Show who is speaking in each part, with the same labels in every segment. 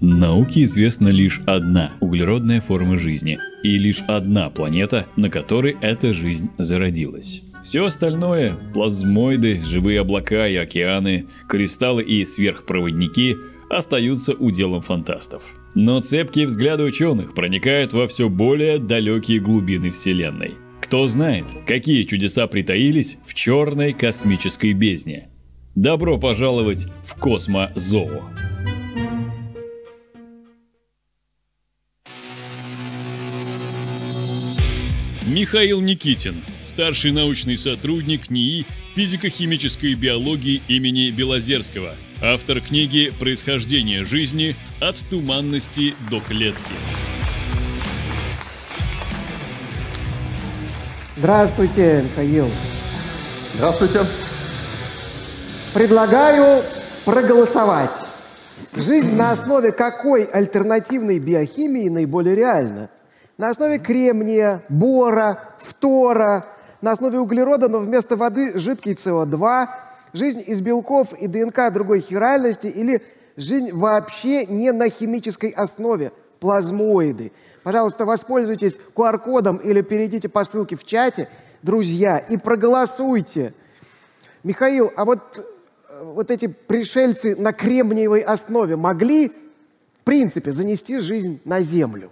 Speaker 1: Науке известна лишь одна углеродная форма жизни и лишь одна планета, на которой эта жизнь зародилась. Все остальное – плазмоиды, живые облака и океаны, кристаллы и сверхпроводники – остаются уделом фантастов. Но цепкие взгляды ученых проникают во все более далекие глубины Вселенной. Кто знает, какие чудеса притаились в черной космической бездне. Добро пожаловать в Космозоо! Михаил Никитин, старший научный сотрудник НИИ физико-химической биологии имени Белозерского, автор книги «Происхождение жизни от туманности до клетки».
Speaker 2: Здравствуйте, Михаил.
Speaker 3: Здравствуйте.
Speaker 2: Предлагаю проголосовать. Жизнь на основе какой альтернативной биохимии наиболее реальна? На основе кремния, бора, фтора, на основе углерода, но вместо воды жидкий СО2, жизнь из белков и ДНК другой хиральности или жизнь вообще не на химической основе, плазмоиды. Пожалуйста, воспользуйтесь QR-кодом или перейдите по ссылке в чате, друзья, и проголосуйте. Михаил, а вот, вот эти пришельцы на кремниевой основе могли, в принципе, занести жизнь на Землю?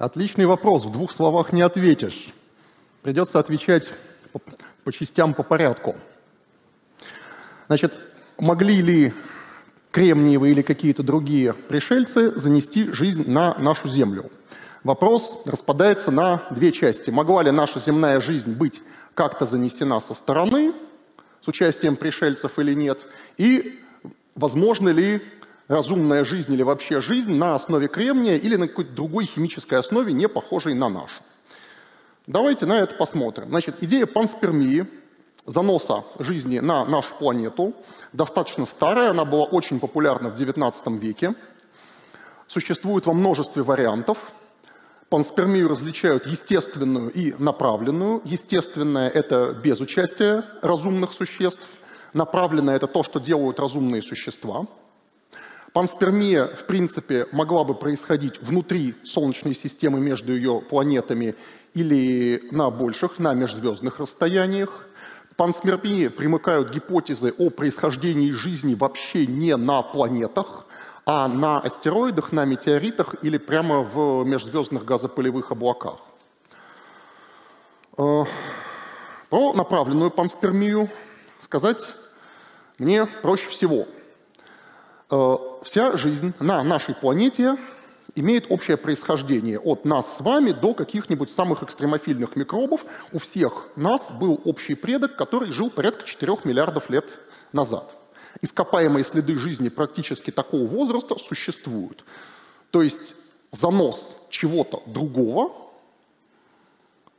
Speaker 3: Отличный вопрос, в двух словах не ответишь. Придется отвечать по, по частям по порядку. Значит, могли ли кремниевые или какие-то другие пришельцы занести жизнь на нашу Землю? Вопрос распадается на две части. Могла ли наша земная жизнь быть как-то занесена со стороны, с участием пришельцев или нет? И возможно ли разумная жизнь или вообще жизнь на основе кремния или на какой-то другой химической основе, не похожей на нашу. Давайте на это посмотрим. Значит, идея панспермии, заноса жизни на нашу планету, достаточно старая, она была очень популярна в XIX веке, существует во множестве вариантов. Панспермию различают естественную и направленную. Естественная – это без участия разумных существ. Направленная – это то, что делают разумные существа – Панспермия, в принципе, могла бы происходить внутри Солнечной системы между ее планетами или на больших, на межзвездных расстояниях. Панспермии примыкают гипотезы о происхождении жизни вообще не на планетах, а на астероидах, на метеоритах или прямо в межзвездных газопылевых облаках. Э, про направленную панспермию сказать мне проще всего – вся жизнь на нашей планете имеет общее происхождение от нас с вами до каких-нибудь самых экстремофильных микробов. У всех нас был общий предок, который жил порядка 4 миллиардов лет назад. Ископаемые следы жизни практически такого возраста существуют. То есть занос чего-то другого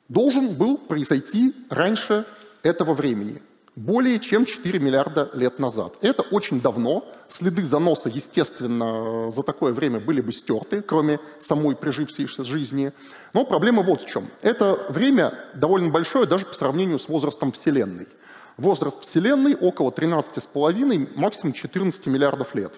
Speaker 3: должен был произойти раньше этого времени более чем 4 миллиарда лет назад. Это очень давно. Следы заноса, естественно, за такое время были бы стерты, кроме самой прижившейся жизни. Но проблема вот в чем. Это время довольно большое даже по сравнению с возрастом Вселенной. Возраст Вселенной около 13,5, максимум 14 миллиардов лет.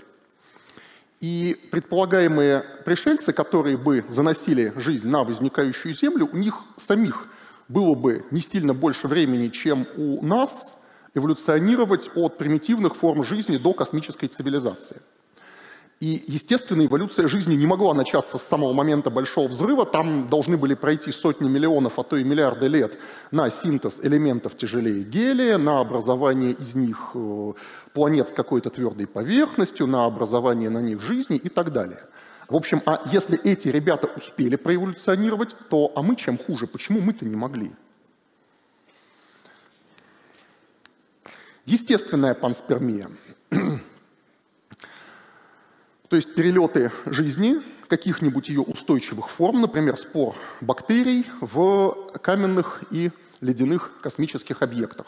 Speaker 3: И предполагаемые пришельцы, которые бы заносили жизнь на возникающую Землю, у них самих было бы не сильно больше времени, чем у нас, эволюционировать от примитивных форм жизни до космической цивилизации. И, естественно, эволюция жизни не могла начаться с самого момента Большого взрыва. Там должны были пройти сотни миллионов, а то и миллиарды лет на синтез элементов тяжелее гелия, на образование из них э, планет с какой-то твердой поверхностью, на образование на них жизни и так далее. В общем, а если эти ребята успели проэволюционировать, то а мы чем хуже? Почему мы-то не могли? Естественная панспермия. То есть перелеты жизни, каких-нибудь ее устойчивых форм, например, спор бактерий в каменных и ледяных космических объектах.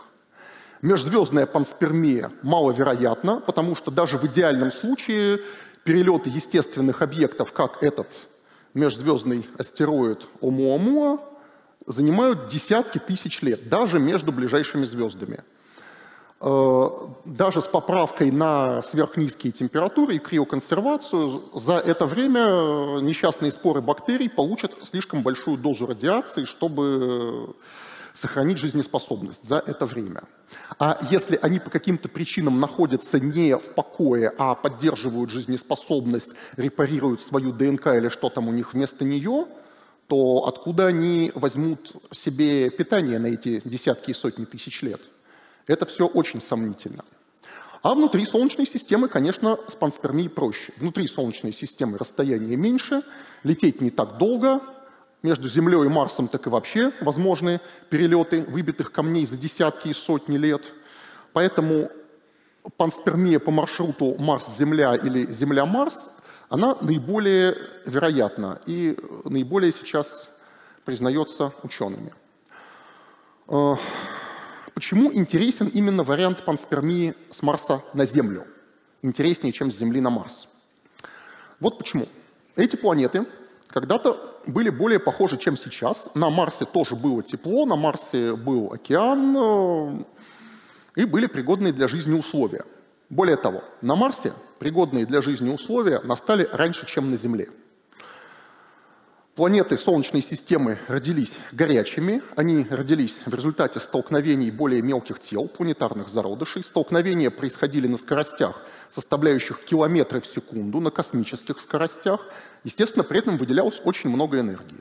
Speaker 3: Межзвездная панспермия маловероятна, потому что даже в идеальном случае перелеты естественных объектов, как этот межзвездный астероид Омуамуа, занимают десятки тысяч лет, даже между ближайшими звездами – даже с поправкой на сверхнизкие температуры и криоконсервацию, за это время несчастные споры бактерий получат слишком большую дозу радиации, чтобы сохранить жизнеспособность за это время. А если они по каким-то причинам находятся не в покое, а поддерживают жизнеспособность, репарируют свою ДНК или что там у них вместо нее, то откуда они возьмут себе питание на эти десятки и сотни тысяч лет? Это все очень сомнительно. А внутри Солнечной системы, конечно, с панспермией проще. Внутри Солнечной системы расстояние меньше, лететь не так долго, между Землей и Марсом так и вообще возможны перелеты выбитых камней за десятки и сотни лет. Поэтому панспермия по маршруту Марс-Земля или Земля-Марс, она наиболее вероятна и наиболее сейчас признается учеными. Почему интересен именно вариант панспермии с Марса на Землю? Интереснее, чем с Земли на Марс. Вот почему. Эти планеты когда-то были более похожи, чем сейчас. На Марсе тоже было тепло, на Марсе был океан, э, и были пригодные для жизни условия. Более того, на Марсе пригодные для жизни условия настали раньше, чем на Земле. Планеты Солнечной системы родились горячими, они родились в результате столкновений более мелких тел, планетарных зародышей. Столкновения происходили на скоростях, составляющих километры в секунду, на космических скоростях. Естественно, при этом выделялось очень много энергии.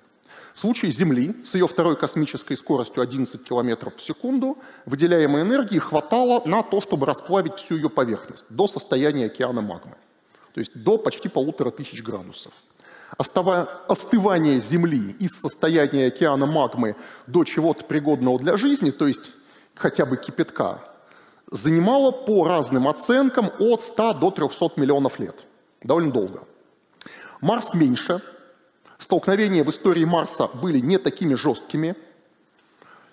Speaker 3: В случае Земли с ее второй космической скоростью 11 км в секунду выделяемой энергии хватало на то, чтобы расплавить всю ее поверхность до состояния океана магмы, то есть до почти полутора тысяч градусов остывание Земли из состояния океана магмы до чего-то пригодного для жизни, то есть хотя бы кипятка, занимало по разным оценкам от 100 до 300 миллионов лет. Довольно долго. Марс меньше. Столкновения в истории Марса были не такими жесткими.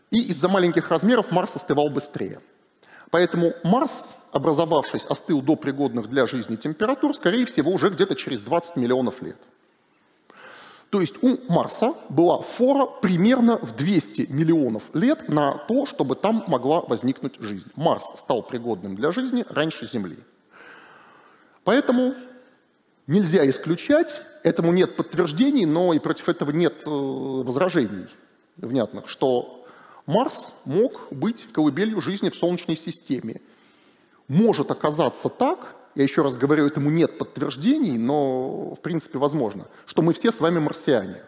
Speaker 3: И из-за маленьких размеров Марс остывал быстрее. Поэтому Марс, образовавшись, остыл до пригодных для жизни температур, скорее всего, уже где-то через 20 миллионов лет. То есть у Марса была фора примерно в 200 миллионов лет на то, чтобы там могла возникнуть жизнь. Марс стал пригодным для жизни раньше Земли. Поэтому нельзя исключать, этому нет подтверждений, но и против этого нет э, возражений внятных, что Марс мог быть колыбелью жизни в Солнечной системе. Может оказаться так, я еще раз говорю, этому нет подтверждений, но в принципе возможно, что мы все с вами марсиане.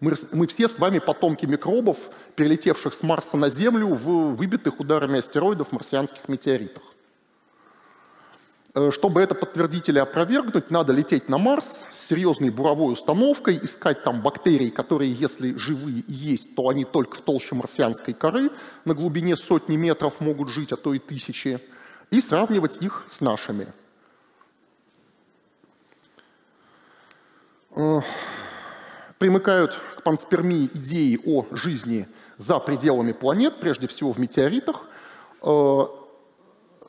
Speaker 3: Мы, мы все с вами потомки микробов, перелетевших с Марса на Землю в выбитых ударами астероидов марсианских метеоритах. Э, чтобы это подтвердить или опровергнуть, надо лететь на Марс с серьезной буровой установкой, искать там бактерии, которые, если живые и есть, то они только в толще марсианской коры на глубине сотни метров могут жить, а то и тысячи и сравнивать их с нашими. Э, примыкают к панспермии идеи о жизни за пределами планет, прежде всего в метеоритах. Э,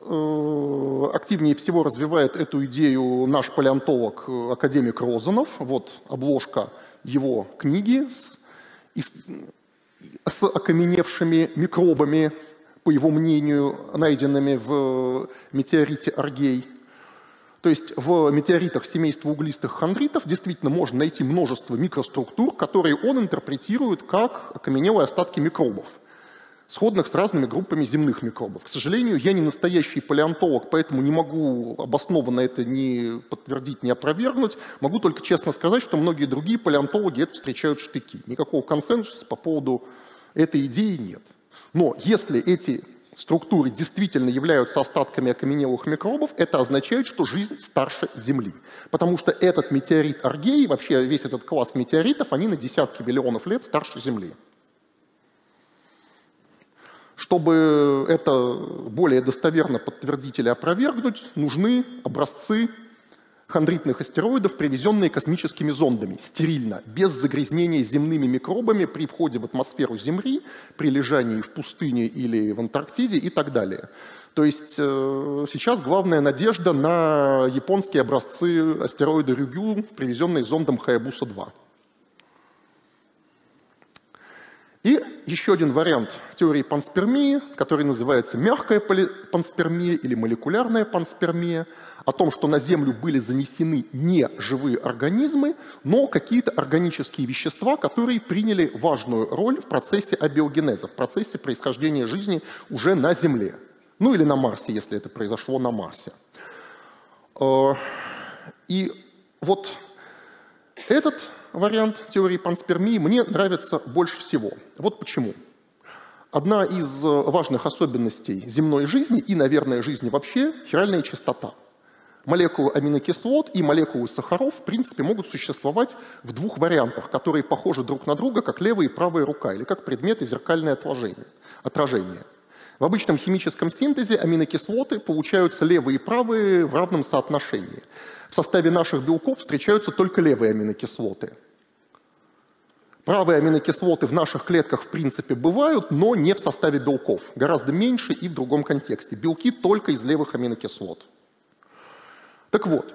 Speaker 3: э, активнее всего развивает эту идею наш палеонтолог, академик Розанов. Вот обложка его книги с, с окаменевшими микробами, по его мнению, найденными в метеорите Аргей. То есть в метеоритах семейства углистых хондритов действительно можно найти множество микроструктур, которые он интерпретирует как окаменелые остатки микробов, сходных с разными группами земных микробов. К сожалению, я не настоящий палеонтолог, поэтому не могу обоснованно это ни подтвердить, ни опровергнуть. Могу только честно сказать, что многие другие палеонтологи это встречают штыки. Никакого консенсуса по поводу этой идеи нет. Но если эти структуры действительно являются остатками окаменелых микробов, это означает, что жизнь старше Земли. Потому что этот метеорит Аргей, вообще весь этот класс метеоритов, они на десятки миллионов лет старше Земли. Чтобы это более достоверно подтвердить или опровергнуть, нужны образцы хондритных астероидов, привезенные космическими зондами, стерильно, без загрязнения земными микробами при входе в атмосферу Земли, при лежании в пустыне или в Антарктиде и так далее. То есть э, сейчас главная надежда на японские образцы астероида Рюгю, привезенные зондом Хаябуса-2. И еще один вариант теории панспермии, который называется мягкая панспермия или молекулярная панспермия, о том, что на Землю были занесены не живые организмы, но какие-то органические вещества, которые приняли важную роль в процессе абиогенеза, в процессе происхождения жизни уже на Земле. Ну или на Марсе, если это произошло на Марсе. Э, и вот этот вариант теории панспермии мне нравится больше всего. Вот почему. Одна из важных особенностей земной жизни и, наверное, жизни вообще – хиральная частота. Молекулы аминокислот и молекулы сахаров, в принципе, могут существовать в двух вариантах, которые похожи друг на друга, как левая и правая рука, или как предметы зеркальное отложение, отражение. В обычном химическом синтезе аминокислоты получаются левые и правые в равном соотношении. В составе наших белков встречаются только левые аминокислоты. Правые аминокислоты в наших клетках в принципе бывают, но не в составе белков. Гораздо меньше и в другом контексте. Белки только из левых аминокислот. Так вот,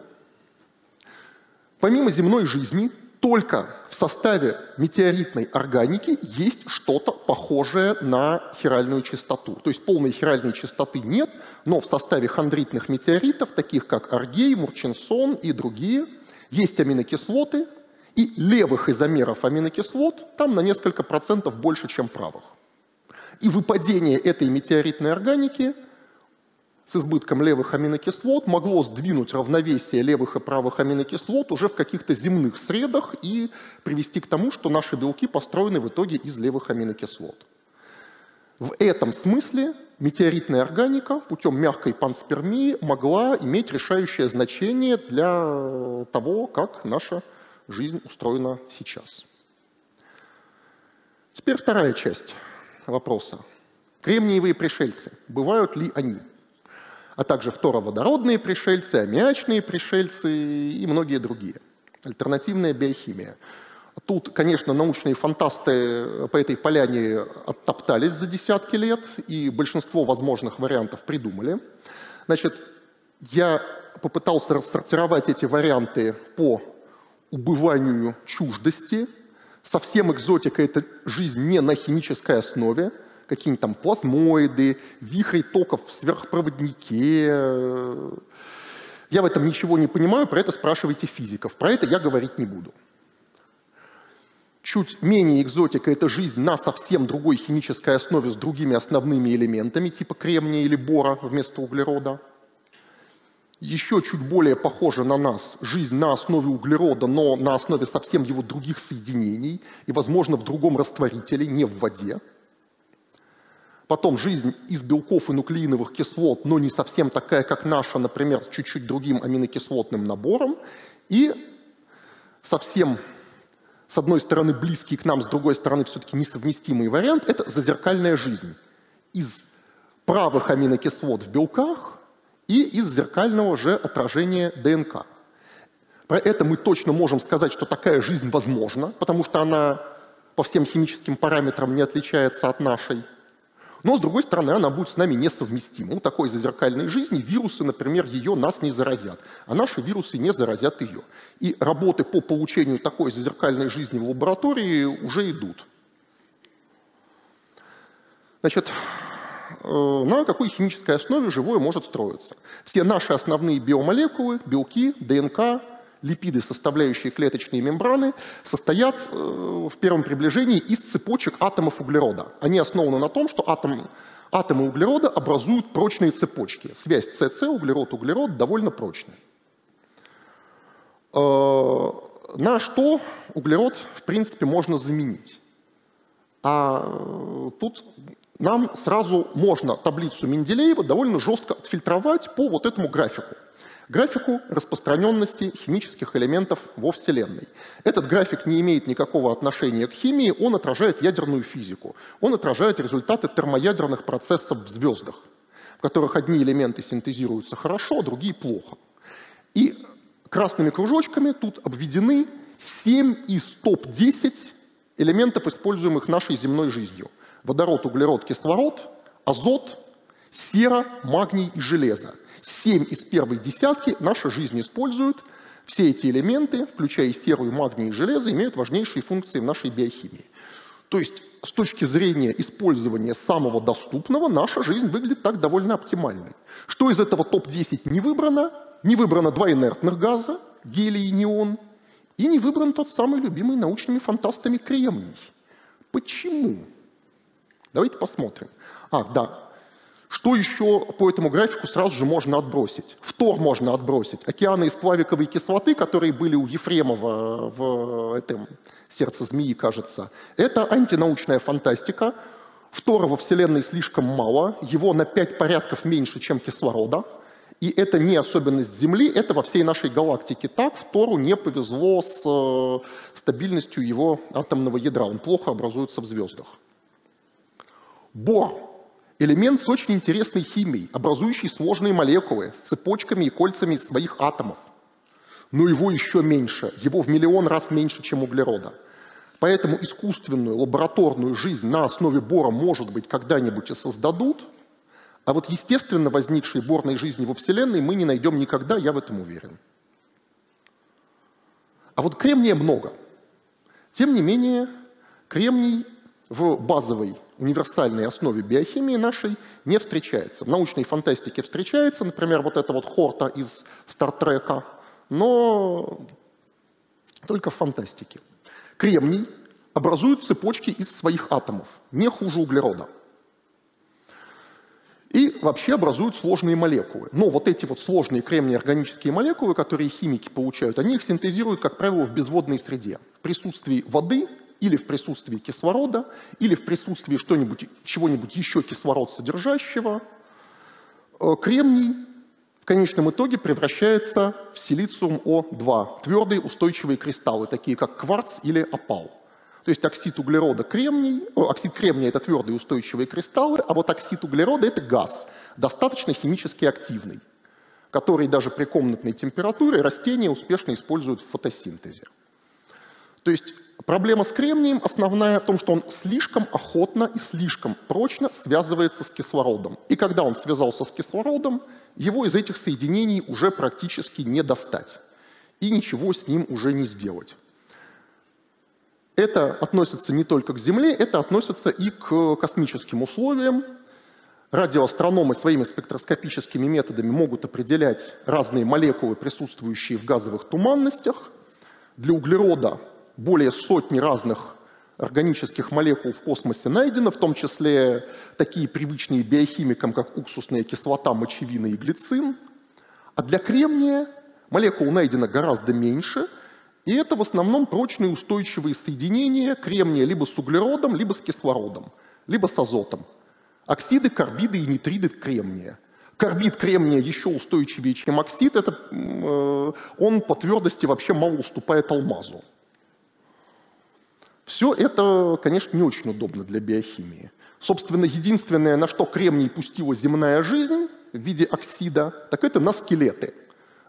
Speaker 3: помимо земной жизни, только в составе метеоритной органики есть что-то похожее на хиральную частоту. То есть полной хиральной частоты нет, но в составе хондритных метеоритов, таких как аргей, мурчинсон и другие, есть аминокислоты, и левых изомеров аминокислот там на несколько процентов больше, чем правых. И выпадение этой метеоритной органики – с избытком левых аминокислот могло сдвинуть равновесие левых и правых аминокислот уже в каких-то земных средах и привести к тому, что наши белки построены в итоге из левых аминокислот. В этом смысле метеоритная органика путем мягкой панспермии могла иметь решающее значение для того, как наша жизнь устроена сейчас. Теперь вторая часть вопроса. Кремниевые пришельцы. Бывают ли они? а также фтороводородные пришельцы, аммиачные пришельцы и многие другие. Альтернативная биохимия. Тут, конечно, научные фантасты по этой поляне оттоптались за десятки лет, и большинство возможных вариантов придумали. Значит, я попытался рассортировать эти варианты по убыванию чуждости. Совсем экзотика – это жизнь не на химической основе – какие-нибудь там плазмоиды, вихри токов в сверхпроводнике. Я в этом ничего не понимаю, про это спрашивайте физиков. Про это я говорить не буду. Чуть менее экзотика – это жизнь на совсем другой химической основе с другими основными элементами, типа кремния или бора вместо углерода. Еще чуть более похожа на нас жизнь на основе углерода, но на основе совсем его других соединений и, возможно, в другом растворителе, не в воде – Потом жизнь из белков и нуклеиновых кислот, но не совсем такая, как наша, например, чуть-чуть другим аминокислотным набором. И совсем, с одной стороны, близкий к нам, с другой стороны, все-таки несовместимый вариант – это зазеркальная жизнь. Из правых аминокислот в белках и из зеркального же отражения ДНК. Про это мы точно можем сказать, что такая жизнь возможна, потому что она по всем химическим параметрам не отличается от нашей. Но, с другой стороны, она будет с нами несовместима. У такой зазеркальной жизни вирусы, например, ее нас не заразят, а наши вирусы не заразят ее. И работы по получению такой зазеркальной жизни в лаборатории уже идут. Значит, на какой химической основе живое может строиться? Все наши основные биомолекулы, белки, ДНК, липиды, составляющие клеточные мембраны, состоят э, в первом приближении из цепочек атомов углерода. Они основаны на том, что атом, атомы углерода образуют прочные цепочки. Связь СС, углерод-углерод, довольно прочная. Э, на что углерод, в принципе, можно заменить? А э, тут нам сразу можно таблицу Менделеева довольно жестко отфильтровать по вот этому графику графику распространенности химических элементов во Вселенной. Этот график не имеет никакого отношения к химии, он отражает ядерную физику, он отражает результаты термоядерных процессов в звездах, в которых одни элементы синтезируются хорошо, а другие плохо. И красными кружочками тут обведены 7 из топ-10 элементов, используемых нашей земной жизнью. Водород, углерод, кислород, азот, сера, магний и железо. Семь из первой десятки наша жизнь использует. Все эти элементы, включая серу, магний и железо, имеют важнейшие функции в нашей биохимии. То есть с точки зрения использования самого доступного, наша жизнь выглядит так довольно оптимальной. Что из этого топ-10 не выбрано? Не выбрано два инертных газа, гелий и неон, и не выбран тот самый любимый научными фантастами кремний. Почему? Давайте посмотрим. А, да, что еще по этому графику сразу же можно отбросить? Фтор можно отбросить. Океаны из плавиковой кислоты, которые были у Ефремова в этом сердце змеи, кажется, это антинаучная фантастика. Фтора во Вселенной слишком мало, его на пять порядков меньше, чем кислорода. И это не особенность Земли, это во всей нашей галактике так. Фтору не повезло с э, стабильностью его атомного ядра, он плохо образуется в звездах. Бор Элемент с очень интересной химией, образующий сложные молекулы с цепочками и кольцами из своих атомов. Но его еще меньше, его в миллион раз меньше, чем углерода. Поэтому искусственную лабораторную жизнь на основе бора, может быть, когда-нибудь и создадут, а вот естественно возникшей борной жизни во Вселенной мы не найдем никогда, я в этом уверен. А вот кремния много. Тем не менее, кремний в базовой универсальной основе биохимии нашей не встречается. В научной фантастике встречается, например, вот это вот Хорта из Стартрека, но только в фантастике. Кремний образует цепочки из своих атомов, не хуже углерода. И вообще образуют сложные молекулы. Но вот эти вот сложные кремнии органические молекулы, которые химики получают, они их синтезируют, как правило, в безводной среде. В присутствии воды или в присутствии кислорода, или в присутствии что-нибудь, чего-нибудь еще кислород содержащего, э, кремний в конечном итоге превращается в силициум О2, твердые устойчивые кристаллы, такие как кварц или опал. То есть оксид углерода кремний, о, оксид кремния это твердые устойчивые кристаллы, а вот оксид углерода это газ, достаточно химически активный, который даже при комнатной температуре растения успешно используют в фотосинтезе. То есть Проблема с кремнием основная в том, что он слишком охотно и слишком прочно связывается с кислородом. И когда он связался с кислородом, его из этих соединений уже практически не достать. И ничего с ним уже не сделать. Это относится не только к Земле, это относится и к космическим условиям. Радиоастрономы своими спектроскопическими методами могут определять разные молекулы, присутствующие в газовых туманностях. Для углерода более сотни разных органических молекул в космосе найдено, в том числе такие привычные биохимикам, как уксусная кислота, мочевина и глицин. А для кремния молекул найдено гораздо меньше, и это в основном прочные устойчивые соединения кремния либо с углеродом, либо с кислородом, либо с азотом. Оксиды, карбиды и нитриды кремния. Карбид кремния еще устойчивее, чем оксид. Это, э, он по твердости вообще мало уступает алмазу. Все это, конечно, не очень удобно для биохимии. Собственно, единственное, на что кремний пустила земная жизнь в виде оксида, так это на скелеты.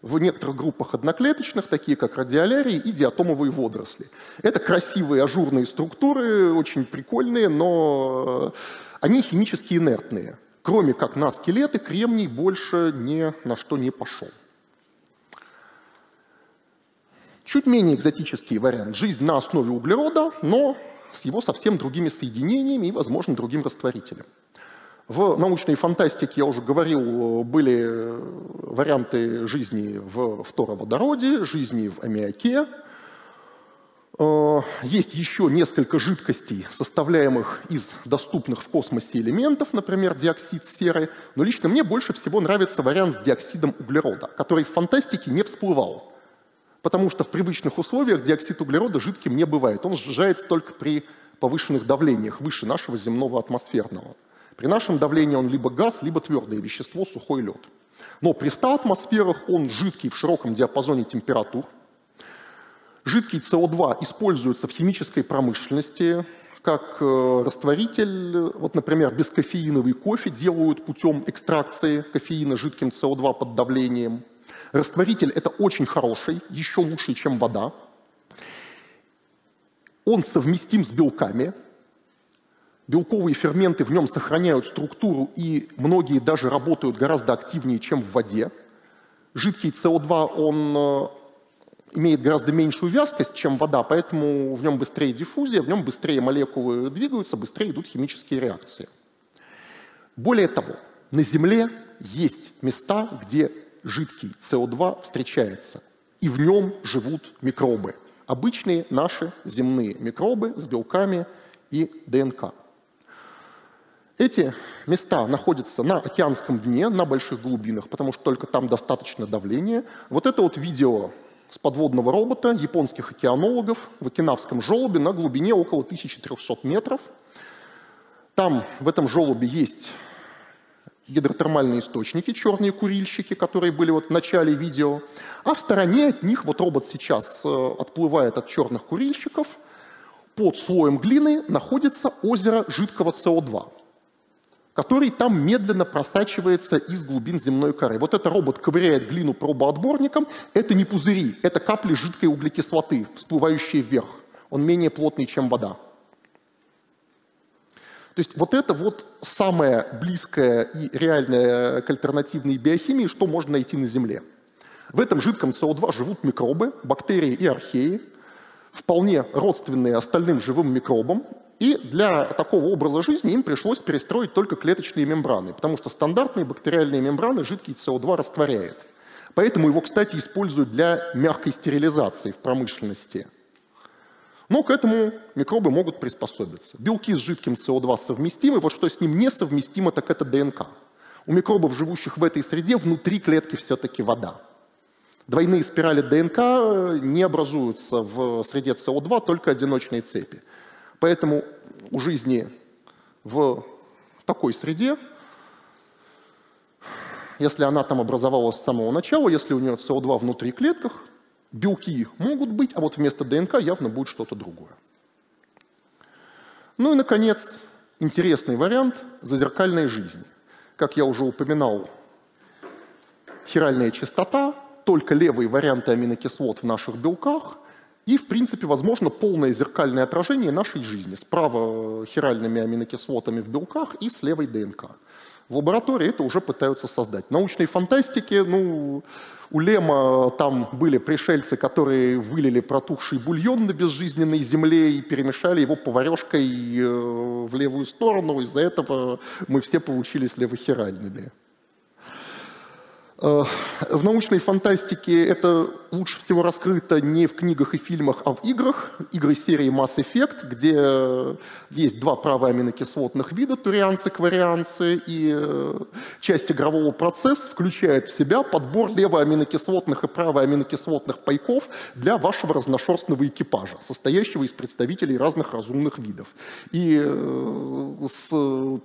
Speaker 3: В некоторых группах одноклеточных, такие как радиолярии и диатомовые водоросли. Это красивые ажурные структуры, очень прикольные, но они химически инертные. Кроме как на скелеты, кремний больше ни на что не пошел. Чуть менее экзотический вариант – жизнь на основе углерода, но с его совсем другими соединениями и, возможно, другим растворителем. В научной фантастике, я уже говорил, были варианты жизни в фтороводороде, жизни в аммиаке. Э, есть еще несколько жидкостей, составляемых из доступных в космосе элементов, например, диоксид серы. Но лично мне больше всего нравится вариант с диоксидом углерода, который в фантастике не всплывал потому что в привычных условиях диоксид углерода жидким не бывает. Он сжижается только при повышенных давлениях, выше нашего земного атмосферного. При нашем давлении он либо газ, либо твердое вещество, сухой лед. Но при 100 атмосферах он жидкий в широком диапазоне температур. Жидкий СО2 используется в химической промышленности как э, растворитель. Вот, например, бескофеиновый кофе делают путем экстракции кофеина жидким СО2 под давлением. Растворитель – это очень хороший, еще лучше, чем вода. Он совместим с белками. Белковые ферменты в нем сохраняют структуру, и многие даже работают гораздо активнее, чем в воде. Жидкий СО2, он э, имеет гораздо меньшую вязкость, чем вода, поэтому в нем быстрее диффузия, в нем быстрее молекулы двигаются, быстрее идут химические реакции. Более того, на Земле есть места, где жидкий СО2 встречается, и в нем живут микробы. Обычные наши земные микробы с белками и ДНК. Эти места находятся на океанском дне, на больших глубинах, потому что только там достаточно давления. Вот это вот видео с подводного робота японских океанологов в окинавском желобе на глубине около 1300 метров. Там в этом желобе есть гидротермальные источники, черные курильщики, которые были вот в начале видео. А в стороне от них, вот робот сейчас э, отплывает от черных курильщиков, под слоем глины находится озеро жидкого СО2, который там медленно просачивается из глубин земной коры. Вот этот робот ковыряет глину пробоотборником. Это не пузыри, это капли жидкой углекислоты, всплывающие вверх. Он менее плотный, чем вода. То есть вот это вот самое близкое и реальное к альтернативной биохимии, что можно найти на Земле. В этом жидком СО2 живут микробы, бактерии и археи, вполне родственные остальным живым микробам, и для такого образа жизни им пришлось перестроить только клеточные мембраны, потому что стандартные бактериальные мембраны жидкий СО2 растворяет. Поэтому его, кстати, используют для мягкой стерилизации в промышленности – но к этому микробы могут приспособиться. Белки с жидким СО2 совместимы, вот что с ним несовместимо, так это ДНК. У микробов, живущих в этой среде, внутри клетки все-таки вода. Двойные спирали ДНК э, не образуются в среде СО2, только одиночные цепи. Поэтому у жизни в такой среде, если она там образовалась с самого начала, если у нее СО2 внутри клетках, белки могут быть, а вот вместо ДНК явно будет что-то другое. Ну и, наконец, интересный вариант зазеркальной жизни. Как я уже упоминал, хиральная частота, только левые варианты аминокислот в наших белках и, в принципе, возможно полное зеркальное отражение нашей жизни. Справа хиральными аминокислотами в белках и с левой ДНК. В лаборатории это уже пытаются создать. В научной фантастике, ну, у Лема там были пришельцы, которые вылили протухший бульон на безжизненной земле и перемешали его поварешкой э, в левую сторону. Из-за этого мы все получились левохиральными. Э, в научной фантастике это лучше всего раскрыто не в книгах и фильмах, а в играх. Игры серии Mass Effect, где есть два правоаминокислотных вида, турианцы, кварианцы, и э, часть игрового процесса включает в себя подбор левоаминокислотных и правоаминокислотных пайков для вашего разношерстного экипажа, состоящего из представителей разных разумных видов. И э, с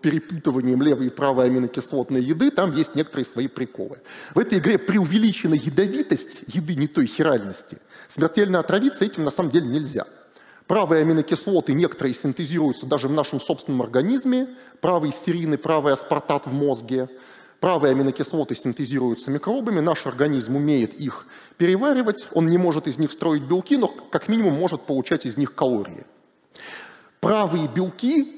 Speaker 3: перепутыванием левой и правой аминокислотной еды там есть некоторые свои приколы. В этой игре преувеличена ядовитость еды не той хиральности. Смертельно отравиться этим на самом деле нельзя. Правые аминокислоты некоторые синтезируются даже в нашем собственном организме. Правый серийный, правый аспартат в мозге. Правые аминокислоты синтезируются микробами, наш организм умеет их переваривать, он не может из них строить белки, но как минимум может получать из них калории. Правые белки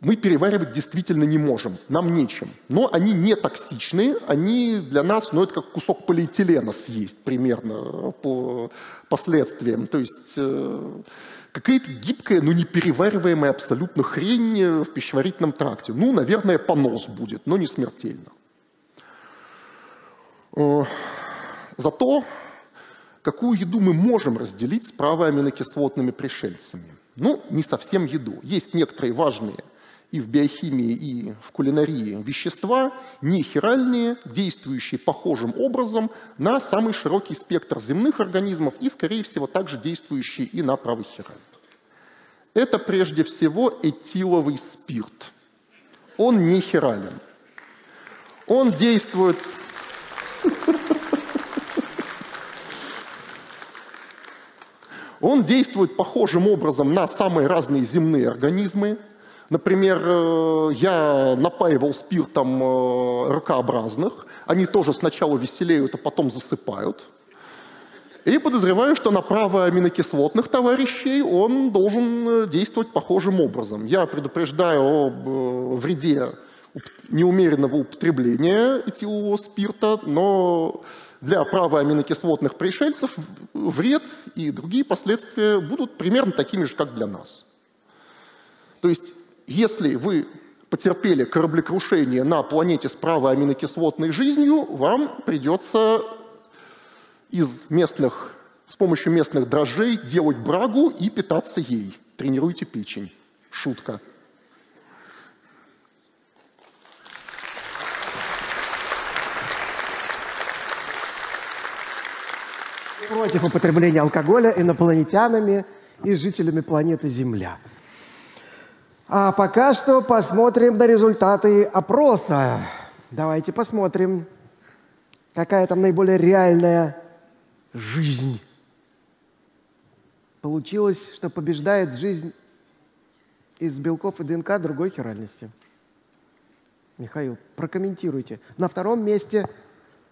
Speaker 3: мы переваривать действительно не можем, нам нечем. Но они не токсичны, они для нас, ну это как кусок полиэтилена съесть примерно по последствиям. То есть э, какая-то гибкая, но не перевариваемая абсолютно хрень в пищеварительном тракте. Ну, наверное, понос будет, но не смертельно. Э, зато какую еду мы можем разделить с правоаминокислотными пришельцами? Ну, не совсем еду. Есть некоторые важные и в биохимии, и в кулинарии вещества, нехиральные, действующие похожим образом на самый широкий спектр земных организмов и, скорее всего, также действующие и на правый хираль. Это прежде всего этиловый спирт. Он не хирален. Он действует... Он действует похожим образом на самые разные земные организмы, Например, э, я напаивал спиртом э, ракообразных. Они тоже сначала веселеют, а потом засыпают. И подозреваю, что на право аминокислотных товарищей он должен э, действовать похожим образом. Я предупреждаю об вреде неумеренного употребления этилового спирта, но для правоаминокислотных пришельцев вред и другие последствия будут примерно такими же, как для нас. То есть, если вы потерпели кораблекрушение на планете с правоаминокислотной жизнью, вам придется из местных, с помощью местных дрожжей делать брагу и питаться ей. Тренируйте печень. Шутка.
Speaker 2: Против употребления алкоголя инопланетянами и жителями планеты Земля. А пока что посмотрим на результаты опроса. Давайте посмотрим, какая там наиболее реальная жизнь. Получилось, что побеждает жизнь из белков и ДНК другой хиральности. Михаил, прокомментируйте. На втором месте,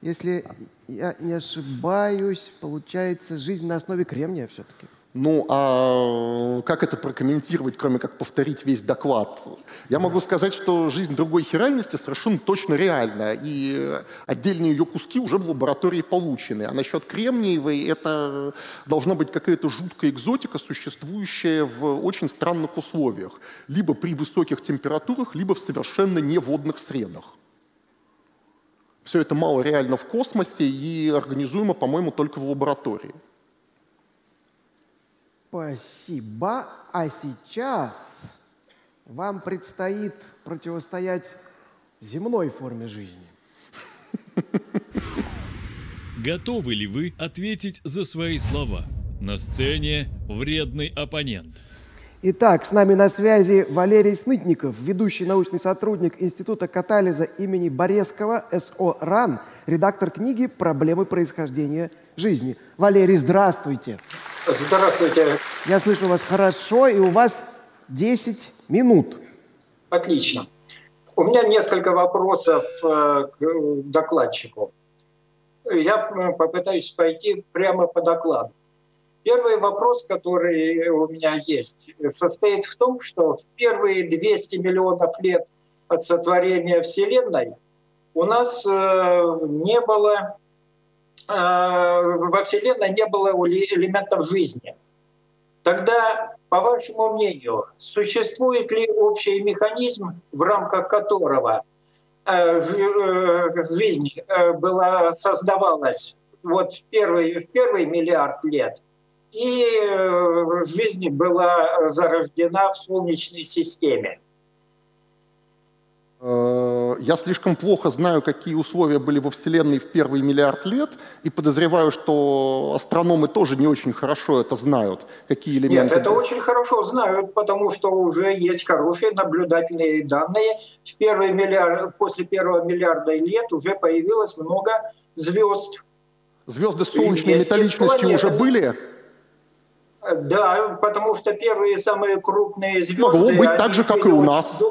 Speaker 2: если я не ошибаюсь, получается жизнь на основе кремния все-таки.
Speaker 3: Ну, а как это прокомментировать, кроме как повторить весь доклад? Я могу сказать, что жизнь другой хиральности совершенно точно реальна, и отдельные ее куски уже в лаборатории получены. А насчет кремниевой, это должна быть какая-то жуткая экзотика, существующая в очень странных условиях. Либо при высоких температурах, либо в совершенно неводных средах. Все это мало реально в космосе и организуемо, по-моему, только в лаборатории.
Speaker 2: Спасибо. А сейчас вам предстоит противостоять земной форме жизни.
Speaker 1: Готовы ли вы ответить за свои слова? На сцене вредный оппонент.
Speaker 2: Итак, с нами на связи Валерий Снытников, ведущий научный сотрудник Института катализа имени Борецкого СО РАН, редактор книги «Проблемы происхождения жизни». Валерий, здравствуйте.
Speaker 4: Здравствуйте.
Speaker 2: Я слышу вас хорошо, и у вас 10 минут.
Speaker 4: Отлично. У меня несколько вопросов э, к докладчику. Я э, попытаюсь пойти прямо по докладу. Первый вопрос, который у меня есть, состоит в том, что в первые 200 миллионов лет от сотворения Вселенной у нас э, не было, э, во Вселенной не было элементов жизни. Тогда, по вашему мнению, существует ли общий механизм, в рамках которого э, жизнь была, создавалась вот в первый, в первый миллиард лет – и э, жизнь была зарождена в Солнечной системе.
Speaker 3: Э, я слишком плохо знаю, какие условия были во Вселенной в первый миллиард лет, и подозреваю, что астрономы тоже не очень хорошо это знают, какие элементы...
Speaker 4: Нет, это очень хорошо знают, потому что уже есть хорошие наблюдательные данные. В первый миллиард, после первого миллиарда лет уже появилось много звезд.
Speaker 3: Звезды с солнечной металличностью уже были?
Speaker 4: Да, потому что первые самые крупные звезды...
Speaker 3: Могло быть так же, как и у нас.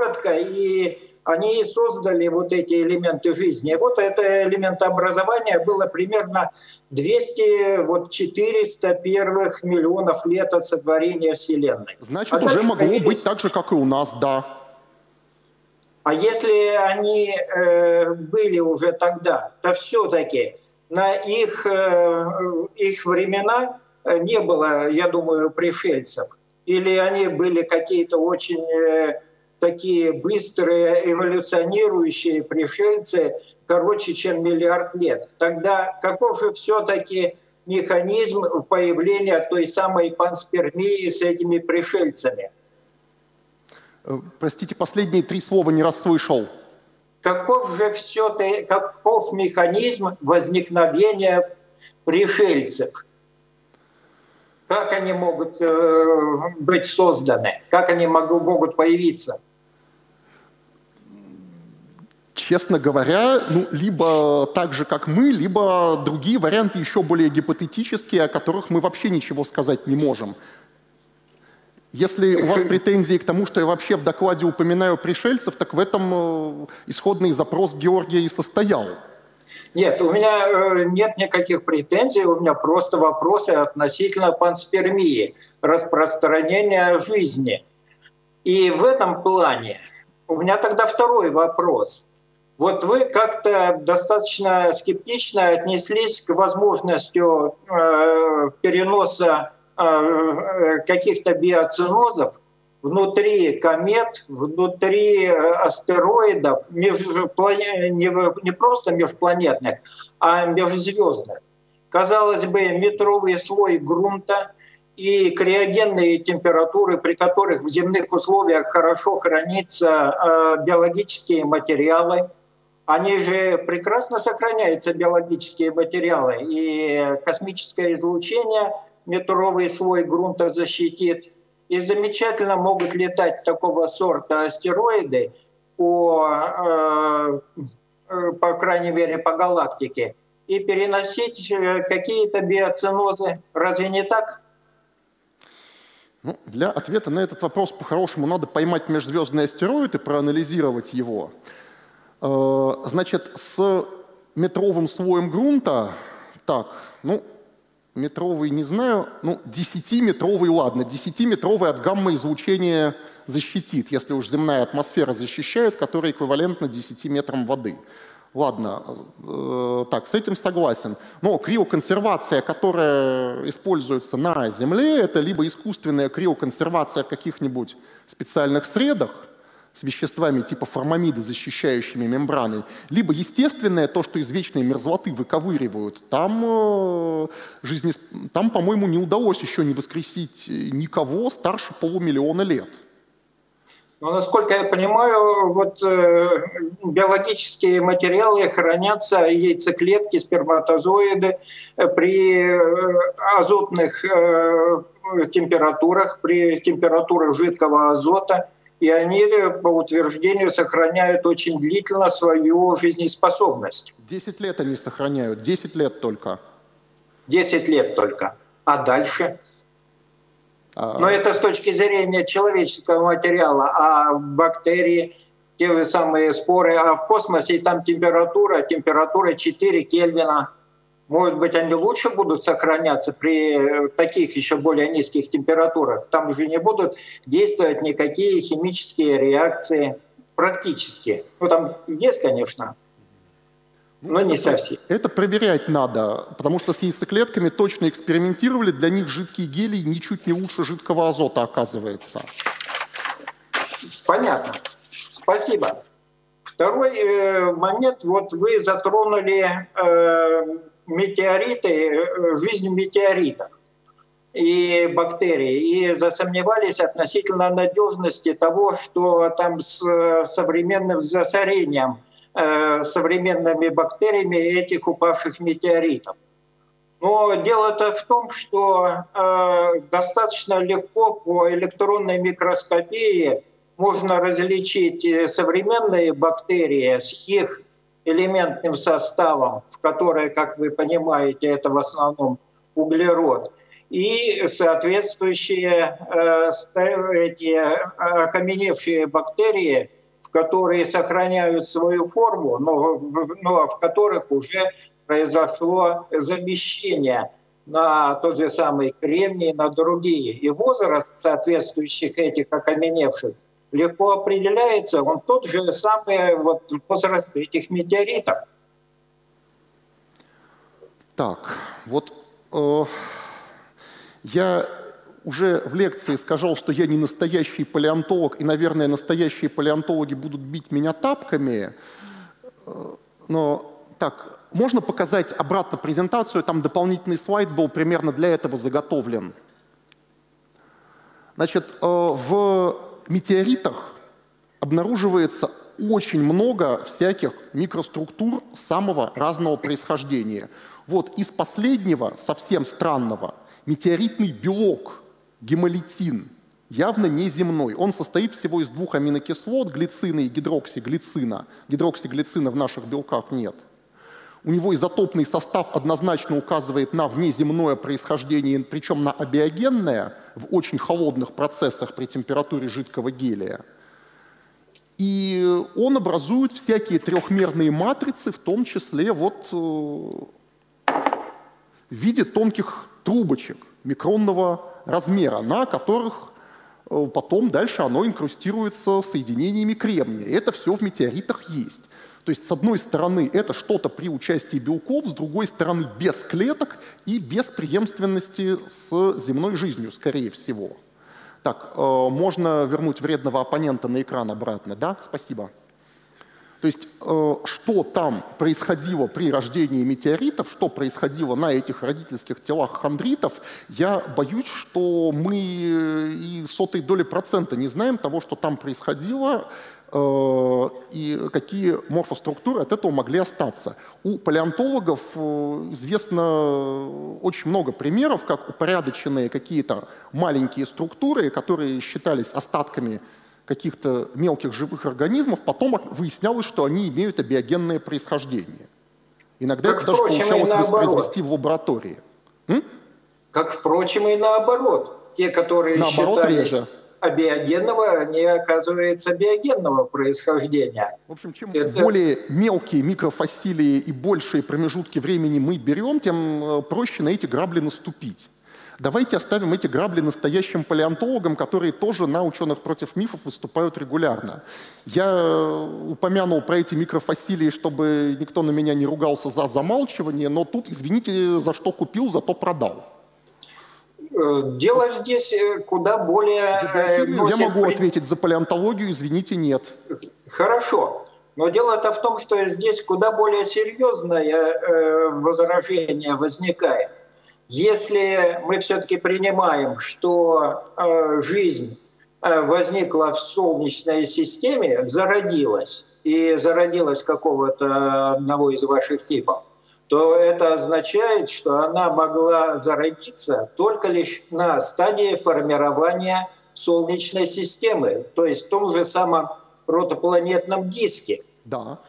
Speaker 4: Коротко, и они создали вот эти элементы жизни. Вот это элементообразование было примерно 200, вот 400 первых миллионов лет от сотворения Вселенной.
Speaker 3: Значит, а уже могло появились... быть так же, как и у нас, да.
Speaker 4: А если они э, были уже тогда, то все-таки на их, э, их времена Э, не было, я думаю, пришельцев. Или они были какие-то очень э, такие быстрые, эволюционирующие пришельцы, короче, чем миллиард лет. Тогда каков же все-таки механизм появления той самой панспермии с этими пришельцами?
Speaker 3: Э, простите, последние три слова не расслышал.
Speaker 4: Каков же все-таки, каков механизм возникновения пришельцев? Как они могут э, быть созданы? Как они могут, могут появиться?
Speaker 3: Честно говоря, ну, либо так же, как мы, либо другие варианты еще более гипотетические, о которых мы вообще ничего сказать не можем. Если у вас претензии к тому, что я вообще в докладе упоминаю пришельцев, так в этом э, исходный запрос Георгия и состоял.
Speaker 4: Нет, у меня э, нет никаких претензий, у меня просто вопросы относительно панспермии, распространения жизни. И в этом плане у меня тогда второй вопрос. Вот вы как-то достаточно скептично отнеслись к возможности э, переноса э, каких-то биоцинозов внутри комет, внутри э, астероидов, не, просто межпланетных, а межзвездных. Казалось бы, метровый слой грунта и криогенные температуры, при которых в земных условиях хорошо хранятся биологические материалы, они же прекрасно сохраняются, биологические материалы, и космическое излучение метровый слой грунта защитит – и замечательно могут летать такого сорта астероиды по, э, э, по крайней мере, по галактике и переносить э, какие-то биоцинозы. Разве не так?
Speaker 3: Ну, для ответа на этот вопрос по-хорошему надо поймать межзвездный астероид и проанализировать его. Значит, с метровым слоем грунта, так, ну, метровый не знаю, ну 10-метровый, ладно, 10-метровый от гамма-излучения защитит, если уж земная атмосфера защищает, которая эквивалентна 10 метрам воды. Ладно, э, так, с этим согласен. Но криоконсервация, которая используется на Земле, это либо искусственная криоконсервация в каких-нибудь специальных средах, с веществами типа формамида, защищающими мембраны, либо естественное, то, что из вечной мерзлоты выковыривают, там, э, жизни, там по-моему, не удалось еще не воскресить никого старше полумиллиона лет.
Speaker 4: Но, насколько я понимаю, вот э, биологические материалы хранятся, яйцеклетки, сперматозоиды э, при э, азотных э, температурах, при температурах жидкого азота – и они, по утверждению, сохраняют очень длительно свою жизнеспособность.
Speaker 3: Десять лет они сохраняют, десять лет только.
Speaker 4: Десять лет только. А дальше? А... Но это с точки зрения человеческого материала, а бактерии, те же самые споры, а в космосе там температура, температура 4 Кельвина – может быть, они лучше будут сохраняться при э, таких еще более низких температурах. Там уже не будут действовать никакие химические реакции практически. Ну, там есть, конечно, но не совсем.
Speaker 3: Это проверять надо, потому что с яйцеклетками точно экспериментировали, для них жидкий гелий ничуть не лучше жидкого азота оказывается.
Speaker 4: Понятно. Спасибо. Второй э, момент, вот вы затронули э, метеориты, э, жизнь метеоритов и бактерий, и засомневались относительно надежности того, что там с современным засорением э, современными бактериями этих упавших метеоритов. Но дело-то в том, что э, достаточно легко по электронной микроскопии можно различить современные бактерии с их элементным составом, в которое, как вы понимаете, это в основном углерод, и соответствующие э, эти окаменевшие бактерии, в которые сохраняют свою форму, но в, но в которых уже произошло замещение на тот же самый кремний, на другие. И возраст соответствующих этих окаменевших – легко определяется, он тот же самый вот возраст этих метеоритов.
Speaker 3: Так, вот э, я уже в лекции сказал, что я не настоящий палеонтолог, и, наверное, настоящие палеонтологи будут бить меня тапками. Э, но так, можно показать обратно презентацию, там дополнительный слайд был примерно для этого заготовлен. Значит, э, в метеоритах обнаруживается очень много всяких микроструктур самого разного происхождения. Вот из последнего, совсем странного, метеоритный белок, гемолитин, явно не земной. Он состоит всего из двух аминокислот, глицина и гидроксиглицина. Гидроксиглицина в наших белках нет – у него изотопный состав однозначно указывает на внеземное происхождение, причем на абиогенное в очень холодных процессах при температуре жидкого гелия. И он образует всякие трехмерные матрицы, в том числе вот э, в виде тонких трубочек микронного размера, на которых э, потом дальше оно инкрустируется соединениями кремния. Это все в метеоритах есть. То есть, с одной стороны, это что-то при участии белков, с другой стороны, без клеток и без преемственности с земной жизнью, скорее всего. Так, э, можно вернуть вредного оппонента на экран обратно, да? Спасибо. То есть, э, что там происходило при рождении метеоритов, что происходило на этих родительских телах хондритов, я боюсь, что мы и сотой доли процента не знаем того, что там происходило, э, и какие морфоструктуры от этого могли остаться. У палеонтологов э, известно очень много примеров, как упорядоченные какие-то маленькие структуры, которые считались остатками каких-то мелких живых организмов, потом выяснялось, что они имеют абиогенное происхождение. Иногда как, это даже получалось воспроизвести в лаборатории.
Speaker 4: М? Как, впрочем, и наоборот. Те, которые наоборот, считались реже. абиогенного, они оказываются биогенного происхождения.
Speaker 3: В общем, чем это... более мелкие микрофасилии и большие промежутки времени мы берем, тем э, проще на эти грабли наступить. Давайте оставим эти грабли настоящим палеонтологам, которые тоже на ученых против мифов выступают регулярно. Я э, упомянул про эти микрофасилии, чтобы никто на меня не ругался за замалчивание, но тут, извините, за что купил, зато продал.
Speaker 4: Э, дело здесь э, куда более...
Speaker 3: Я могу ответить, за палеонтологию, извините, нет.
Speaker 4: Хорошо. Но дело-то в том, что здесь куда более серьезное возражение возникает. Если мы все-таки принимаем, что э, жизнь э, возникла в Солнечной системе, зародилась, и зародилась какого-то одного из ваших типов, то это означает, что она могла зародиться только лишь на стадии формирования Солнечной системы, то есть в том же самом протопланетном диске.
Speaker 3: Да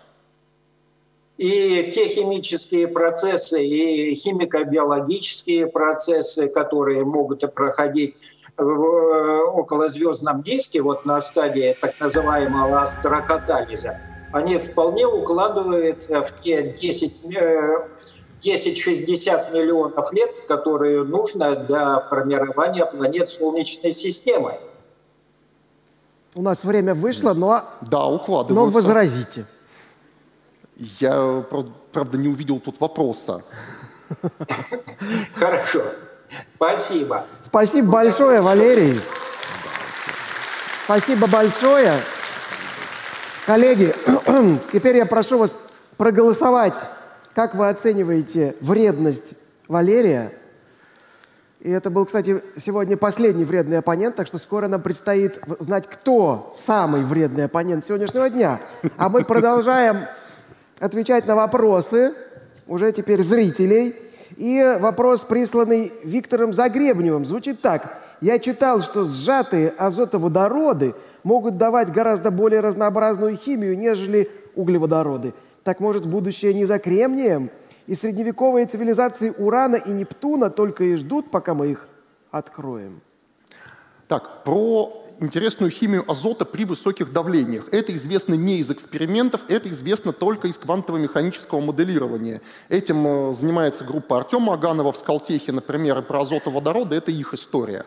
Speaker 4: и те химические процессы, и химико-биологические процессы, которые могут проходить в околозвездном диске, вот на стадии так называемого астрокатализа, они вполне укладываются в те 10, 10-60 э, миллионов лет, которые нужно для формирования планет Солнечной системы.
Speaker 2: У нас время вышло, но,
Speaker 3: да,
Speaker 2: но возразите.
Speaker 3: Я, правда, не увидел тут вопроса.
Speaker 4: Хорошо. Спасибо.
Speaker 2: Спасибо большое, Валерий. Спасибо большое. Коллеги, теперь я прошу вас проголосовать. Как вы оцениваете вредность Валерия? И это был, кстати, сегодня последний вредный оппонент, так что скоро нам предстоит узнать, кто самый вредный оппонент сегодняшнего дня. А мы продолжаем отвечать на вопросы уже теперь зрителей. И вопрос, присланный Виктором Загребневым, звучит так. Я читал, что сжатые азотоводороды могут давать гораздо более разнообразную химию, нежели углеводороды. Так может, будущее не за кремнием? И средневековые цивилизации Урана и Нептуна только и ждут, пока мы их откроем.
Speaker 3: Так, про интересную химию азота при высоких давлениях. Это известно не из экспериментов, это известно только из квантово-механического моделирования. Этим э, занимается группа Артема Аганова в Скалтехе, например, и про азотоводороды – это их история.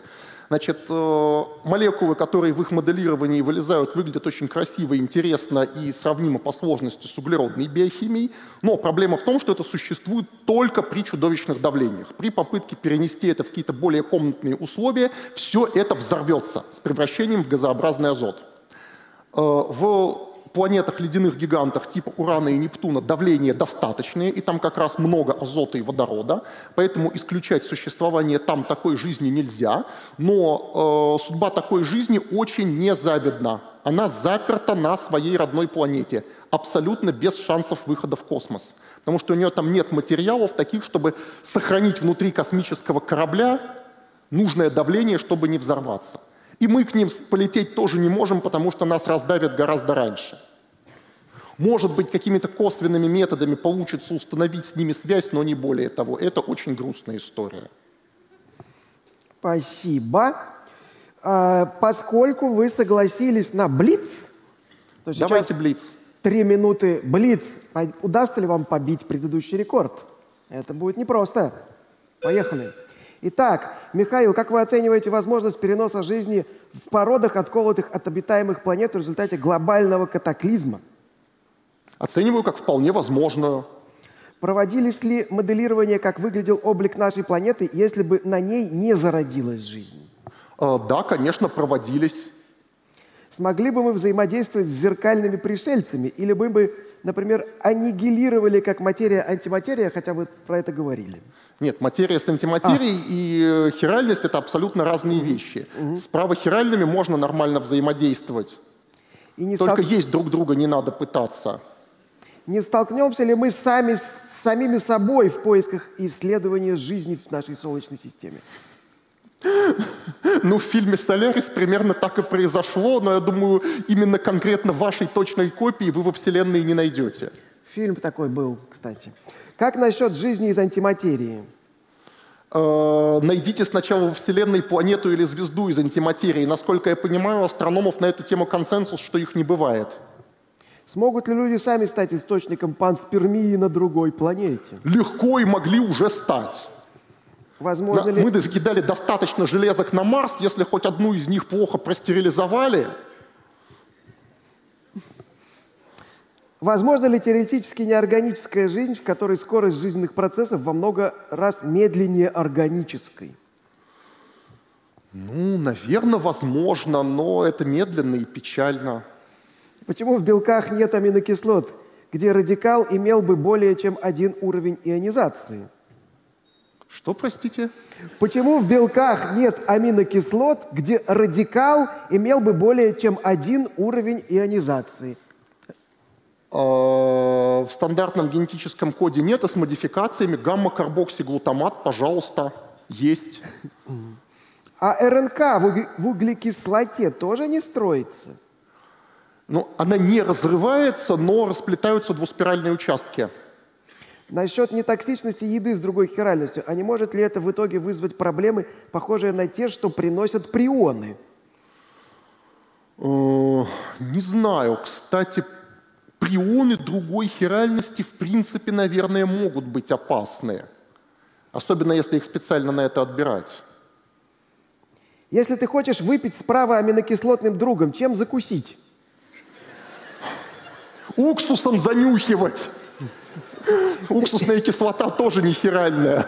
Speaker 3: Значит, э, молекулы, которые в их моделировании вылезают, выглядят очень красиво, интересно и сравнимо по сложности с углеродной биохимией. Но проблема в том, что это существует только при чудовищных давлениях. При попытке перенести это в какие-то более комнатные условия, все это взорвется с превращением в газообразный азот. Э, в планетах ледяных гигантах типа Урана и Нептуна давление достаточное, и там как раз много азота и водорода, поэтому исключать существование там такой жизни нельзя, но э, судьба такой жизни очень незавидна. Она заперта на своей родной планете, абсолютно без шансов выхода в космос. Потому что у нее там нет материалов таких, чтобы сохранить внутри космического корабля нужное давление, чтобы не взорваться. И мы к ним полететь тоже не можем, потому что нас раздавят гораздо раньше. Может быть, какими-то косвенными методами получится установить с ними связь, но не более того. Это очень грустная история.
Speaker 2: Спасибо. А, поскольку вы согласились на Блиц,
Speaker 3: то Давайте Блиц.
Speaker 2: Три минуты Блиц. Удастся ли вам побить предыдущий рекорд? Это будет непросто. Поехали. Итак, Михаил, как вы оцениваете возможность переноса жизни в породах, отколотых от обитаемых планет в результате глобального катаклизма?
Speaker 3: Оцениваю как вполне возможную.
Speaker 2: Проводились ли моделирование, как выглядел облик нашей планеты, если бы на ней не зародилась жизнь?
Speaker 3: Э, Да, конечно, проводились.
Speaker 2: Смогли бы мы взаимодействовать с зеркальными пришельцами, или мы бы, например, аннигилировали как материя-антиматерия, хотя бы про это говорили?
Speaker 3: Нет, материя с антиматерией и э, хиральность — это абсолютно разные вещи. С правохиральными можно нормально взаимодействовать.
Speaker 2: И не,
Speaker 3: Только
Speaker 2: стал-
Speaker 3: есть друг друга не надо пытаться.
Speaker 2: Не столкнемся ли мы сами с самими собой в поисках исследования жизни в нашей Солнечной системе?
Speaker 3: Ну, в фильме «Солярис» примерно так и произошло, но я думаю, именно конкретно вашей точной копии вы во Вселенной не найдете.
Speaker 2: Фильм такой был, кстати. Как насчет жизни из антиматерии?
Speaker 3: Э, Найдите сначала во Вселенной планету или звезду из антиматерии. Насколько я понимаю, у астрономов на эту тему консенсус, что их не бывает.
Speaker 2: Смогут ли люди сами стать источником панспермии на другой планете?
Speaker 3: Легко и могли уже стать.
Speaker 2: Возможно
Speaker 3: На-
Speaker 2: ли...
Speaker 3: Мы закидали достаточно железок на Марс, если хоть одну из них плохо простерилизовали,
Speaker 2: Возможно ли теоретически неорганическая жизнь, в которой скорость жизненных процессов во много раз медленнее органической?
Speaker 3: ну, наверное, возможно, но это медленно и печально.
Speaker 2: Почему в белках нет аминокислот, где радикал имел бы более чем один уровень ионизации?
Speaker 3: Что, простите?
Speaker 2: Почему в белках нет аминокислот, где радикал имел бы более чем один уровень ионизации?
Speaker 3: Э, В стандартном генетическом коде нет, а с модификациями гамма-карбоксиглутамат, пожалуйста, есть.
Speaker 2: А РНК в углекислоте тоже не строится?
Speaker 3: Ну, она не разрывается, но расплетаются двуспиральные участки.
Speaker 2: Насчет нетоксичности еды с другой хиральностью, а не может ли это в итоге вызвать проблемы, похожие на те, что приносят прионы?
Speaker 3: Э, Не знаю. Кстати, прионы другой хиральности в принципе, наверное, могут быть опасны. Особенно если их специально на это отбирать.
Speaker 2: Если ты хочешь выпить справа аминокислотным другом, чем закусить?
Speaker 3: Уксусом занюхивать. Уксусная кислота тоже не хиральная.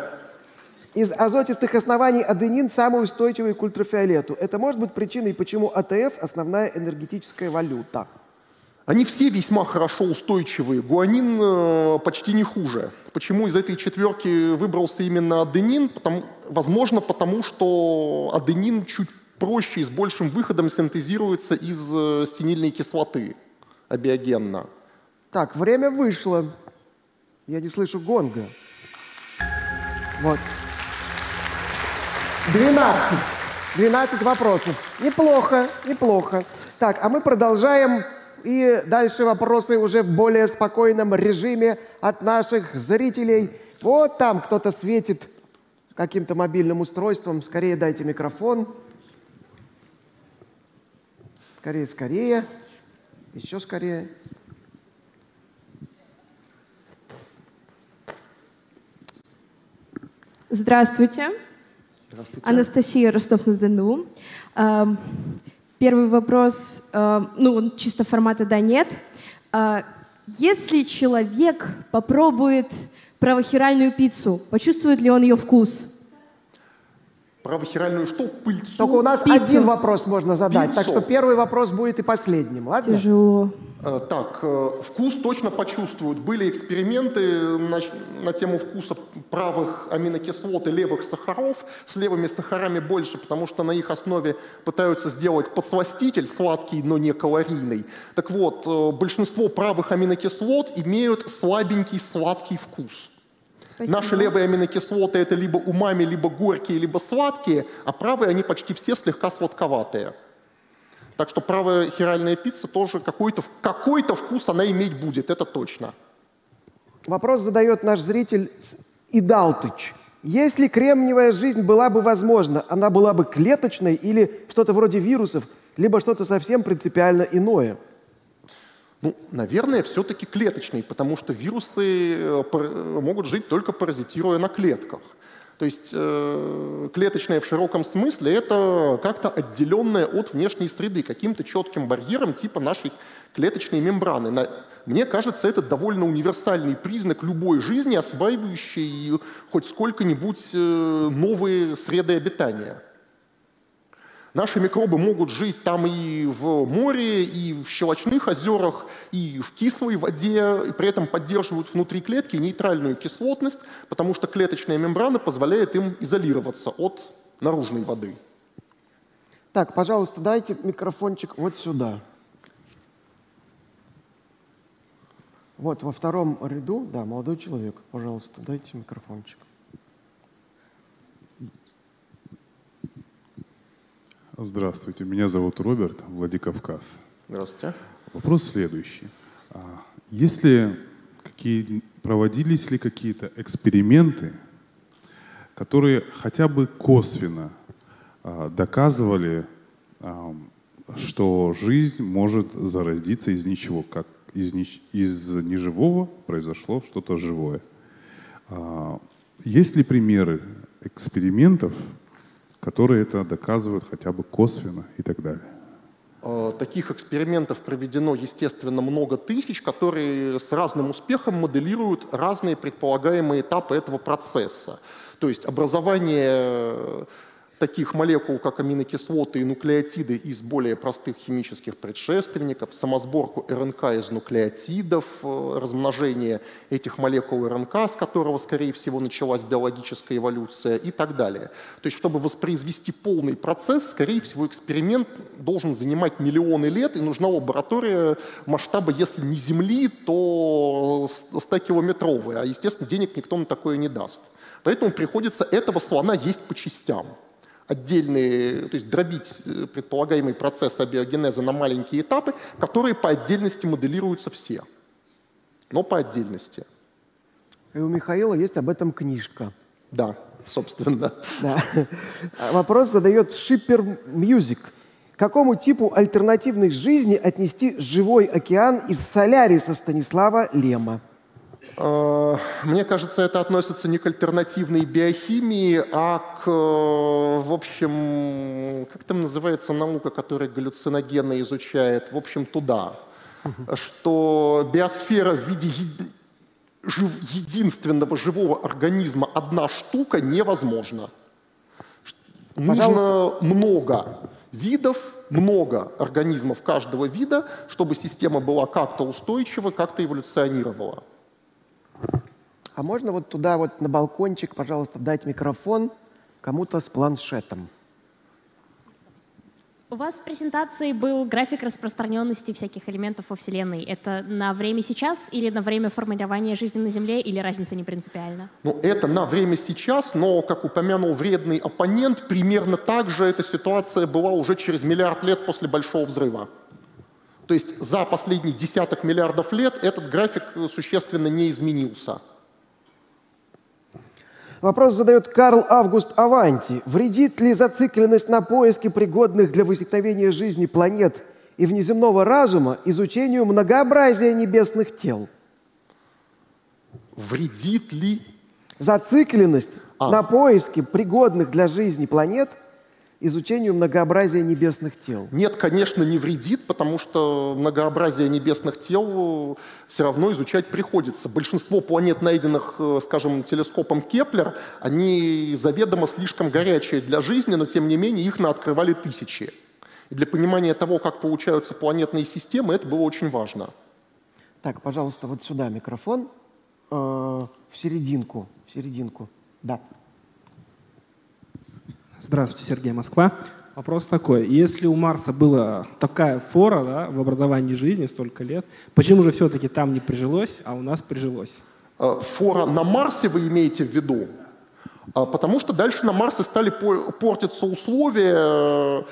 Speaker 2: Из азотистых оснований аденин самый устойчивый к ультрафиолету. Это может быть причиной, почему АТФ – основная энергетическая валюта.
Speaker 3: Они все весьма хорошо устойчивые. Гуанин э, почти не хуже. Почему из этой четверки выбрался именно аденин? Потому- возможно, потому что аденин чуть проще и с большим выходом синтезируется из э, синильной кислоты абиогенно.
Speaker 2: Так, время вышло. Я не слышу гонга. Вот. 12. 12 вопросов. Неплохо, неплохо. Так, а мы продолжаем. И дальше вопросы уже в более спокойном режиме от наших зрителей. Вот там кто-то светит каким-то мобильным устройством. Скорее дайте микрофон. Скорее, скорее. Еще скорее.
Speaker 5: Здравствуйте.
Speaker 3: Здравствуйте.
Speaker 5: Анастасия Ростов-на-Дону. Эм, Первый вопрос, э, ну, он чисто формата «да-нет». Э, Если человек попробует правохиральную пиццу, почувствует ли он ее вкус?
Speaker 3: Правохиральную что? Пыльцу?
Speaker 2: Только у нас
Speaker 5: Пиццу.
Speaker 2: один вопрос можно задать, так
Speaker 3: Пиццу.
Speaker 2: что первый вопрос будет и последним, ладно?
Speaker 5: Тяжело.
Speaker 3: Э, Так, э, вкус точно почувствуют. Были эксперименты на, на тему вкуса правых аминокислот и левых сахаров. С левыми сахарами больше, потому что на их основе пытаются сделать подсластитель, сладкий, но не калорийный. Так вот, э, большинство правых аминокислот имеют слабенький сладкий вкус.
Speaker 5: Спасибо.
Speaker 3: Наши левые аминокислоты это либо умами, либо горькие, либо сладкие, а правые они почти все слегка сладковатые. Так что правая хиральная пицца тоже какой-то какой вкус она иметь будет, это точно.
Speaker 2: Вопрос задает наш зритель Идалтыч. Если кремниевая жизнь была бы возможна, она была бы клеточной или что-то вроде вирусов, либо что-то совсем принципиально иное?
Speaker 3: Ну, наверное, все-таки клеточный, потому что вирусы э, пар- могут жить только паразитируя на клетках. То есть э, клеточное в широком смысле это как-то отделенное от внешней среды, каким-то четким барьером типа нашей клеточной мембраны. Мне кажется, это довольно универсальный признак любой жизни, осваивающей хоть сколько-нибудь э, новые среды обитания. Наши микробы могут жить там и в море, и в щелочных озерах, и в кислой воде, и при этом поддерживают внутри клетки нейтральную кислотность, потому что клеточная мембрана позволяет им изолироваться от наружной воды.
Speaker 2: Так, пожалуйста, дайте микрофончик вот сюда. Вот во втором ряду, да, молодой человек, пожалуйста, дайте микрофончик.
Speaker 6: Здравствуйте, меня зовут Роберт, Владикавказ.
Speaker 3: Здравствуйте.
Speaker 6: Вопрос следующий. А, Если какие, проводились ли какие-то эксперименты, которые хотя бы косвенно а, доказывали, а, что жизнь может зародиться из ничего, как из, нич- из неживого произошло что-то живое? Есть ли примеры экспериментов, которые это доказывают хотя бы косвенно и так далее?
Speaker 3: Э, Таких экспериментов проведено, естественно, много тысяч, которые с разным успехом моделируют разные предполагаемые этапы этого процесса. То есть образование таких молекул, как аминокислоты и нуклеотиды из более простых химических предшественников, самосборку РНК из нуклеотидов, э, размножение этих молекул РНК, с которого, скорее всего, началась биологическая эволюция и так далее. То есть, чтобы воспроизвести полный процесс, скорее всего, эксперимент должен занимать миллионы лет, и нужна лаборатория масштаба, если не Земли, то 100-километровая. А, естественно, денег никто на такое не даст. Поэтому приходится этого слона есть по частям отдельные, то есть дробить э, предполагаемый процесс абиогенеза на маленькие этапы, которые по отдельности моделируются все, но по отдельности.
Speaker 2: И у Михаила есть об этом книжка.
Speaker 3: Да, собственно.
Speaker 2: Да. А Вопрос задает Шипер Music. К какому типу альтернативной жизни отнести живой океан из Соляриса Станислава Лема?
Speaker 3: Э, Мне кажется, это относится не к альтернативной биохимии, а к, э, в общем, как там называется наука, которая галлюциногены изучает, в общем, туда, что биосфера в виде жив- единственного живого организма одна штука невозможна. Нужно много видов, много организмов каждого вида, чтобы система была как-то устойчива, как-то эволюционировала.
Speaker 2: А можно вот туда вот на балкончик, пожалуйста, дать микрофон кому-то с планшетом?
Speaker 7: У вас в презентации был график распространенности всяких элементов во Вселенной. Это на время сейчас или на время формирования жизни на Земле, или разница не принципиальна?
Speaker 3: Ну, это на время сейчас, но, как упомянул вредный оппонент, примерно так же эта ситуация была уже через миллиард лет после Большого взрыва. То есть за последние десяток миллиардов лет этот график э, существенно не изменился.
Speaker 2: Вопрос задает Карл Август Аванти. Вредит ли зацикленность на поиске пригодных для возникновения жизни планет и внеземного разума изучению многообразия небесных тел?
Speaker 3: Вредит ли...
Speaker 2: Зацикленность
Speaker 3: А.
Speaker 2: на поиске пригодных для жизни планет изучению многообразия небесных тел.
Speaker 3: Нет, конечно, не вредит, потому что многообразие небесных тел все равно изучать приходится. Большинство планет, найденных, э, скажем, телескопом Кеплер, они заведомо слишком горячие для жизни, но тем не менее их наоткрывали тысячи. И для понимания того, как получаются планетные системы, это было очень важно.
Speaker 2: Так, пожалуйста, вот сюда микрофон. Э, в серединку. В серединку. Да.
Speaker 8: Здравствуйте, Сергей Москва. Вопрос такой. Если у Марса была такая фора да, в образовании жизни столько лет, почему же все-таки там не прижилось, а у нас прижилось?
Speaker 3: Э, Фора на Марсе вы имеете в виду? А, Потому что дальше на Марсе стали по- портиться условия.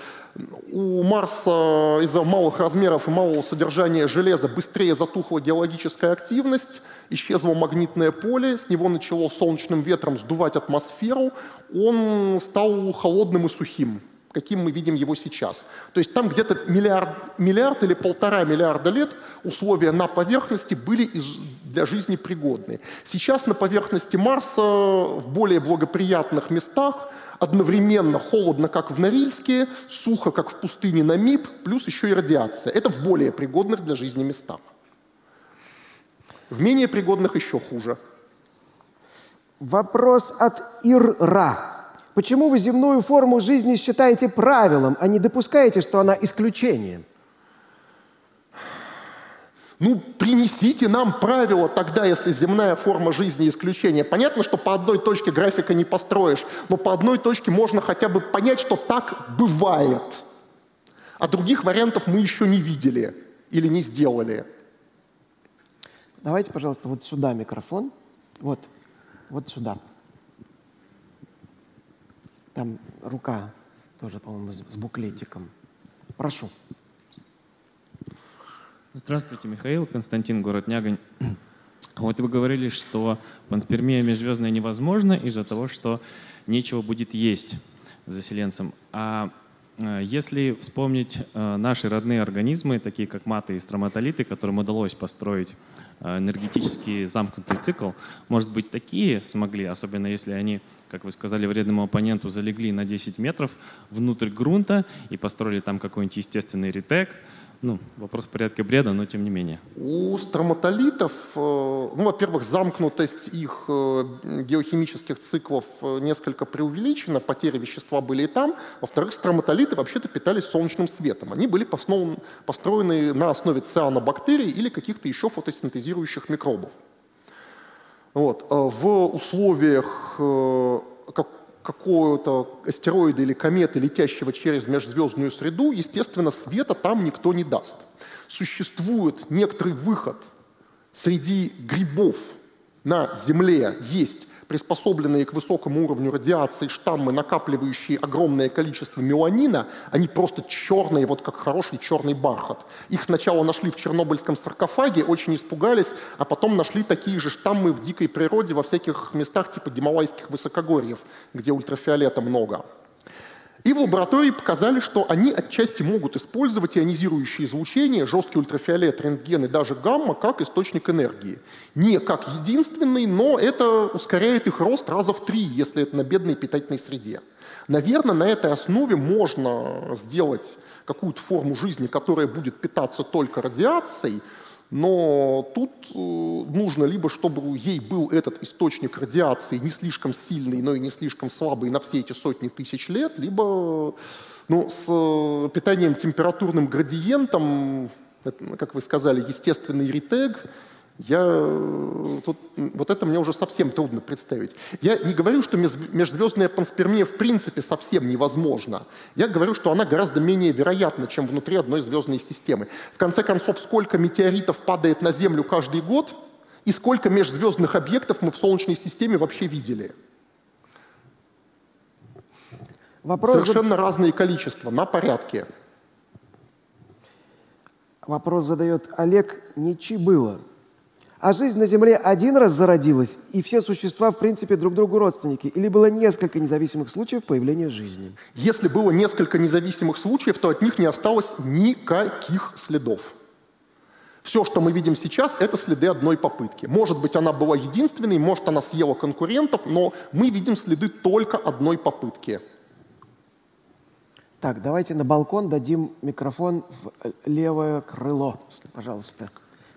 Speaker 3: У Марса из-за малых размеров и малого содержания железа быстрее затухла геологическая активность, исчезло магнитное поле, с него начало солнечным ветром сдувать атмосферу, он стал холодным и сухим, каким мы видим его сейчас. То есть там где-то миллиард, миллиард или полтора миллиарда лет условия на поверхности были для жизни пригодны. Сейчас на поверхности Марса в более благоприятных местах одновременно холодно, как в Норильске, сухо, как в пустыне Намиб, плюс еще и радиация. Это в более пригодных для жизни местах. В менее пригодных еще хуже.
Speaker 2: Вопрос от Ирра. Почему вы земную форму жизни считаете правилом, а не допускаете, что она исключение?
Speaker 3: Ну, принесите нам правила тогда, если земная форма жизни исключение. Понятно, что по одной точке графика не построишь, но по одной точке можно хотя бы понять, что так бывает. А других вариантов мы еще не видели или не сделали.
Speaker 2: Давайте, пожалуйста, вот сюда микрофон. Вот, вот сюда. Там рука тоже, по-моему, с буклетиком. Прошу.
Speaker 9: Здравствуйте, Михаил, Константин, город Нягань. Вот вы говорили, что панспермия межзвездная невозможна из-за того, что нечего будет есть заселенцам. А э, если вспомнить э, наши родные организмы, такие как маты и строматолиты, которым удалось построить энергетический замкнутый цикл, может быть, такие смогли, особенно если они как вы сказали, вредному оппоненту залегли на 10 метров внутрь грунта и построили там какой-нибудь естественный ретек. Ну, вопрос в порядке бреда, но тем не менее.
Speaker 3: У строматолитов, э, ну, во-первых, замкнутость их э, геохимических циклов э, несколько преувеличена, потери вещества были и там. Во-вторых, строматолиты вообще-то питались солнечным светом. Они были построены на основе цианобактерий или каких-то еще фотосинтезирующих микробов. Вот. В условиях какого-то астероида или кометы, летящего через межзвездную среду, естественно, света там никто не даст. Существует некоторый выход среди грибов на Земле, есть приспособленные к высокому уровню радиации штаммы, накапливающие огромное количество меланина, они просто черные, вот как хороший черный бархат. Их сначала нашли в чернобыльском саркофаге, очень испугались, а потом нашли такие же штаммы в дикой природе во всяких местах типа гималайских высокогорьев, где ультрафиолета много. И в лаборатории показали, что они отчасти могут использовать ионизирующее излучение, жесткий ультрафиолет, рентген и даже гамма как источник энергии. Не как единственный, но это ускоряет их рост раза в три, если это на бедной питательной среде. Наверное, на этой основе можно сделать какую-то форму жизни, которая будет питаться только радиацией, но тут э, нужно либо, чтобы ей был этот источник радиации не слишком сильный, но и не слишком слабый на все эти сотни тысяч лет, либо ну, с э, питанием температурным градиентом, как вы сказали, естественный ретег, я, э, тут, вот это мне уже совсем трудно представить. Я не говорю, что межзвездная панспермия в принципе совсем невозможна. Я говорю, что она гораздо менее вероятна, чем внутри одной звездной системы. В конце концов, сколько метеоритов падает на Землю каждый год и сколько межзвездных объектов мы в Солнечной системе вообще видели? Вопрос Совершенно зад... разные количества, на порядке.
Speaker 2: Вопрос задает Олег Ничи было. А жизнь на Земле один раз зародилась, и все существа, в принципе, друг другу родственники? Или было несколько независимых случаев появления жизни?
Speaker 3: Если было несколько независимых случаев, то от них не осталось никаких следов. Все, что мы видим сейчас, это следы одной попытки. Может быть, она была единственной, может, она съела конкурентов, но мы видим следы только одной попытки.
Speaker 2: Так, давайте на балкон дадим микрофон в левое крыло, пожалуйста.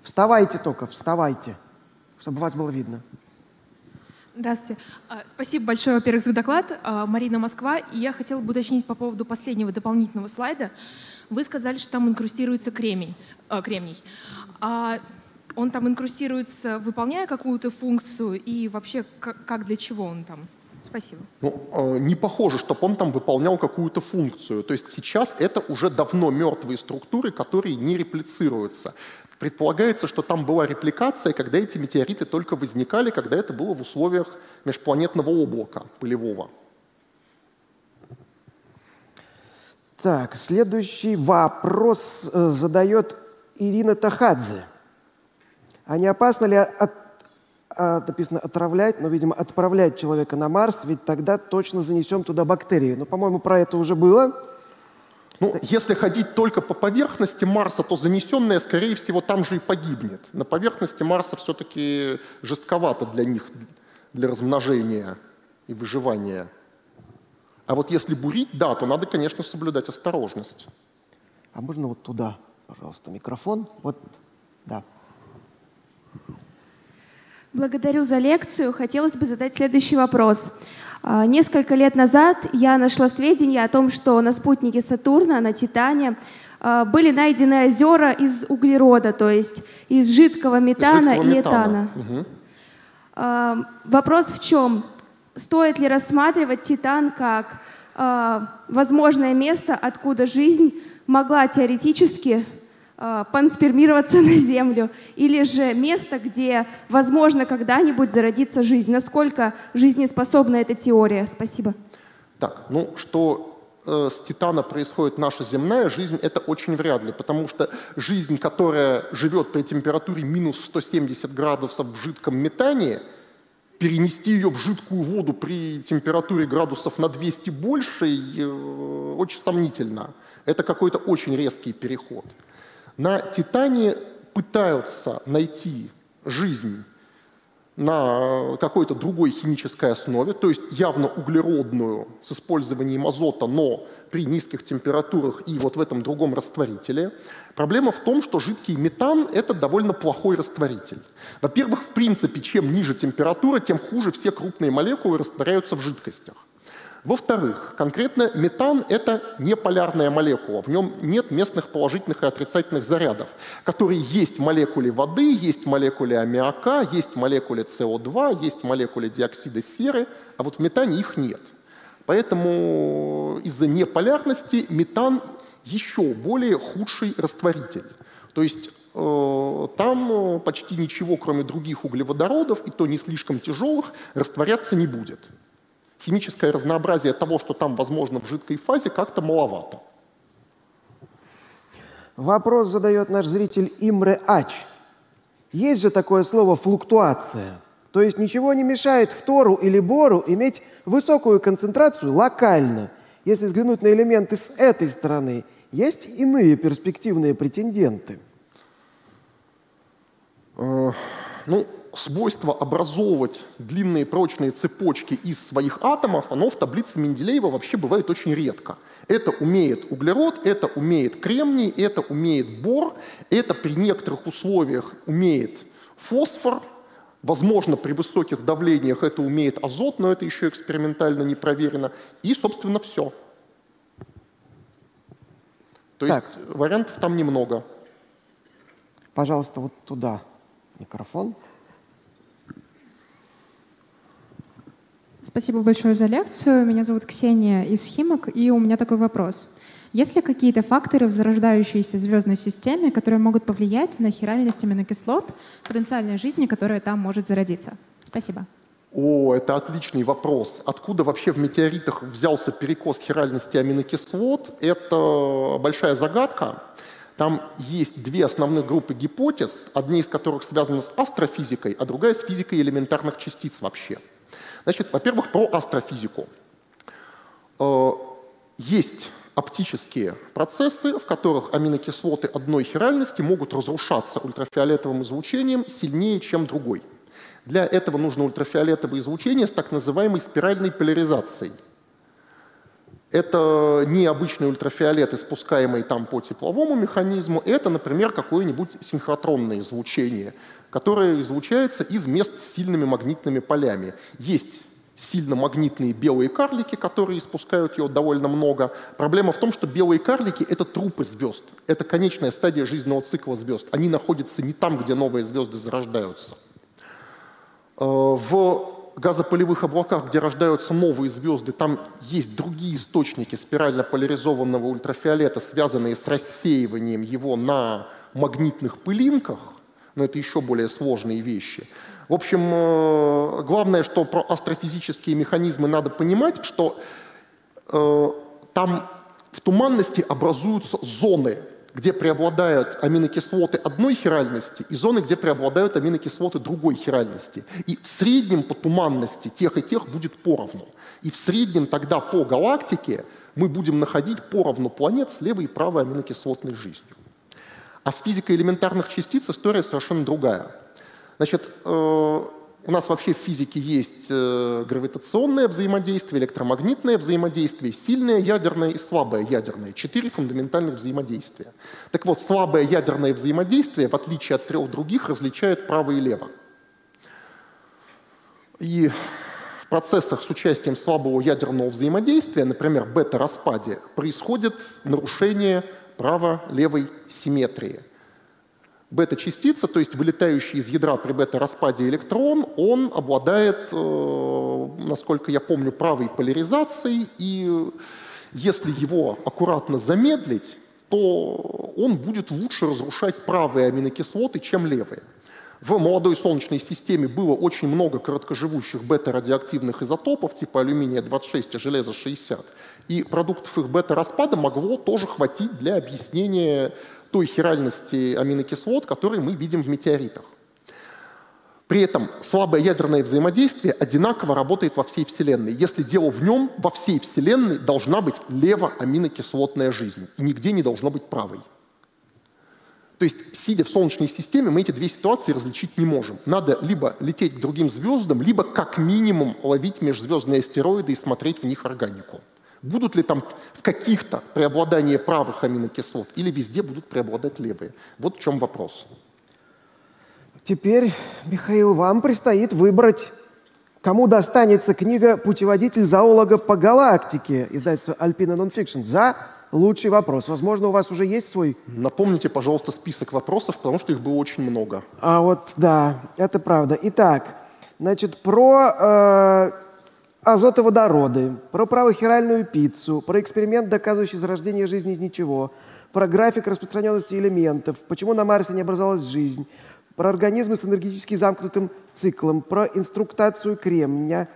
Speaker 2: Вставайте только, вставайте, чтобы вас было видно.
Speaker 10: Здравствуйте. А, спасибо большое, во-первых, за доклад. А, Марина Москва. И я хотела бы уточнить по поводу последнего дополнительного слайда. Вы сказали, что там инкрустируется кремень, э, кремний. А он там инкрустируется, выполняя какую-то функцию, и вообще как, как для чего он там? Спасибо.
Speaker 3: Ну, не похоже, чтобы он там выполнял какую-то функцию. То есть сейчас это уже давно мертвые структуры, которые не реплицируются. Предполагается, что там была репликация, когда эти метеориты только возникали, когда это было в условиях межпланетного облака пылевого.
Speaker 2: Так, следующий вопрос э, задает Ирина Тахадзе. А не опасно ли от, а, написано отравлять, но, видимо, отправлять человека на Марс, ведь тогда точно занесем туда бактерии. Но, по-моему, про это уже было.
Speaker 3: Ну, если ходить только по поверхности Марса, то занесенное, скорее всего, там же и погибнет. На поверхности Марса все-таки жестковато для них, для размножения и выживания. А вот если бурить, да, то надо, конечно, соблюдать осторожность.
Speaker 2: А можно вот туда, пожалуйста, микрофон? Вот, да.
Speaker 5: Благодарю за лекцию. Хотелось бы задать следующий вопрос. А, несколько лет назад я нашла сведения о том, что на спутнике Сатурна, на Титане, а, были найдены озера из углерода, то есть из жидкого метана
Speaker 3: Жидкого
Speaker 5: и этана. А, Вопрос в чем? Стоит ли рассматривать Титан как возможное место, откуда жизнь могла теоретически панспермироваться на Землю, или же место, где, возможно, когда-нибудь зародится жизнь? Насколько жизнеспособна эта теория? Спасибо.
Speaker 3: Так, ну что э, с Титана происходит наша земная жизнь, это очень вряд ли, потому что жизнь, которая живет при температуре минус 170 градусов в жидком метании, перенести ее в жидкую воду при температуре градусов на 200 больше э, очень сомнительно. Это какой-то очень резкий переход. На Титане пытаются найти жизнь на какой-то другой химической основе, то есть явно углеродную с использованием азота, но при низких температурах и вот в этом другом растворителе. Проблема в том, что жидкий метан – это довольно плохой растворитель. Во-первых, в принципе, чем ниже температура, тем хуже все крупные молекулы растворяются в жидкостях. Во-вторых, конкретно метан – это не полярная молекула, в нем нет местных положительных и отрицательных зарядов, которые есть в молекуле воды, есть в молекуле аммиака, есть в молекуле СО2, есть в молекуле диоксида серы, а вот в метане их нет. Поэтому из-за неполярности метан еще более худший растворитель. То есть э, там э, почти ничего, кроме других углеводородов, и то не слишком тяжелых, растворяться не будет химическое разнообразие того, что там возможно в жидкой фазе, как-то маловато.
Speaker 2: Вопрос задает наш зритель Имре Ач. Есть же такое слово «флуктуация». То есть ничего не мешает фтору или бору иметь высокую концентрацию локально. Если взглянуть на элементы с этой стороны, есть иные перспективные претенденты.
Speaker 3: Э, ну, свойство образовывать длинные прочные цепочки из своих атомов, оно в таблице Менделеева вообще бывает очень редко. Это умеет углерод, это умеет кремний, это умеет бор, это при некоторых условиях умеет фосфор, возможно, при высоких давлениях это умеет азот, но это еще экспериментально не проверено, и, собственно, все. То так. есть вариантов там немного.
Speaker 2: Пожалуйста, вот туда микрофон.
Speaker 11: Спасибо большое за лекцию. Меня зовут Ксения из Химок, и у меня такой вопрос. Есть ли какие-то факторы в зарождающейся звездной системе, которые могут повлиять на хиральность аминокислот потенциальной жизни, которая там может зародиться? Спасибо.
Speaker 3: О, это отличный вопрос. Откуда вообще в метеоритах взялся перекос хиральности аминокислот? Это большая загадка. Там есть две основных группы гипотез, одни из которых связаны с астрофизикой, а другая с физикой элементарных частиц вообще. Значит, во-первых, про астрофизику. Э, есть оптические процессы, в которых аминокислоты одной хиральности могут разрушаться ультрафиолетовым излучением сильнее, чем другой. Для этого нужно ультрафиолетовое излучение с так называемой спиральной поляризацией. Это не обычный ультрафиолет, испускаемый там по тепловому механизму, это, например, какое-нибудь синхротронное излучение, которая излучается из мест с сильными магнитными полями. Есть сильно магнитные белые карлики, которые испускают ее довольно много. Проблема в том, что белые карлики — это трупы звезд. Это конечная стадия жизненного цикла звезд. Они находятся не там, где новые звезды зарождаются. Э, в газопылевых облаках, где рождаются новые звезды, там есть другие источники спирально поляризованного ультрафиолета, связанные с рассеиванием его на магнитных пылинках, но это еще более сложные вещи. В общем, э, главное, что про астрофизические механизмы надо понимать, что э, там в туманности образуются зоны, где преобладают аминокислоты одной хиральности, и зоны, где преобладают аминокислоты другой хиральности. И в среднем по туманности тех и тех будет поровну. И в среднем тогда по галактике мы будем находить поровну планет с левой и правой аминокислотной жизнью. А с физикой элементарных частиц история совершенно другая. Значит, э, у нас вообще в физике есть э, гравитационное взаимодействие, электромагнитное взаимодействие, сильное ядерное и слабое ядерное. Четыре фундаментальных взаимодействия. Так вот, слабое ядерное взаимодействие, в отличие от трех других, различает право и лево. И в процессах с участием слабого ядерного взаимодействия, например, бета-распаде, происходит нарушение право-левой симметрии – бета-частица, то есть вылетающий из ядра при бета-распаде электрон, он обладает, э, насколько я помню, правой поляризацией, и если его аккуратно замедлить, то он будет лучше разрушать правые аминокислоты, чем левые. В молодой Солнечной системе было очень много короткоживущих бета-радиоактивных изотопов, типа алюминия-26 и железа-60, и продуктов их бета-распада могло тоже хватить для объяснения той хиральности аминокислот, которые мы видим в метеоритах. При этом слабое ядерное взаимодействие одинаково работает во всей Вселенной. Если дело в нем, во всей Вселенной должна быть левоаминокислотная жизнь, и нигде не должно быть правой. То есть, сидя в Солнечной системе, мы эти две ситуации различить не можем. Надо либо лететь к другим звездам, либо как минимум ловить межзвездные астероиды и смотреть в них органику. Будут ли там в каких-то преобладания правых аминокислот или везде будут преобладать левые? Вот в чем вопрос.
Speaker 2: Теперь, Михаил, вам предстоит выбрать, кому достанется книга «Путеводитель зоолога по галактике» издательства Alpina Nonfiction за лучший вопрос. Возможно, у вас уже есть свой...
Speaker 3: Напомните, пожалуйста, список вопросов, потому что их было очень много.
Speaker 2: А вот, да, это правда. Итак, значит, про э, азотоводороды, про правохиральную пиццу, про эксперимент, доказывающий зарождение жизни из ничего, про график распространенности элементов, почему на Марсе не образовалась жизнь, про организмы с энергетически замкнутым циклом, про инструктацию кремния.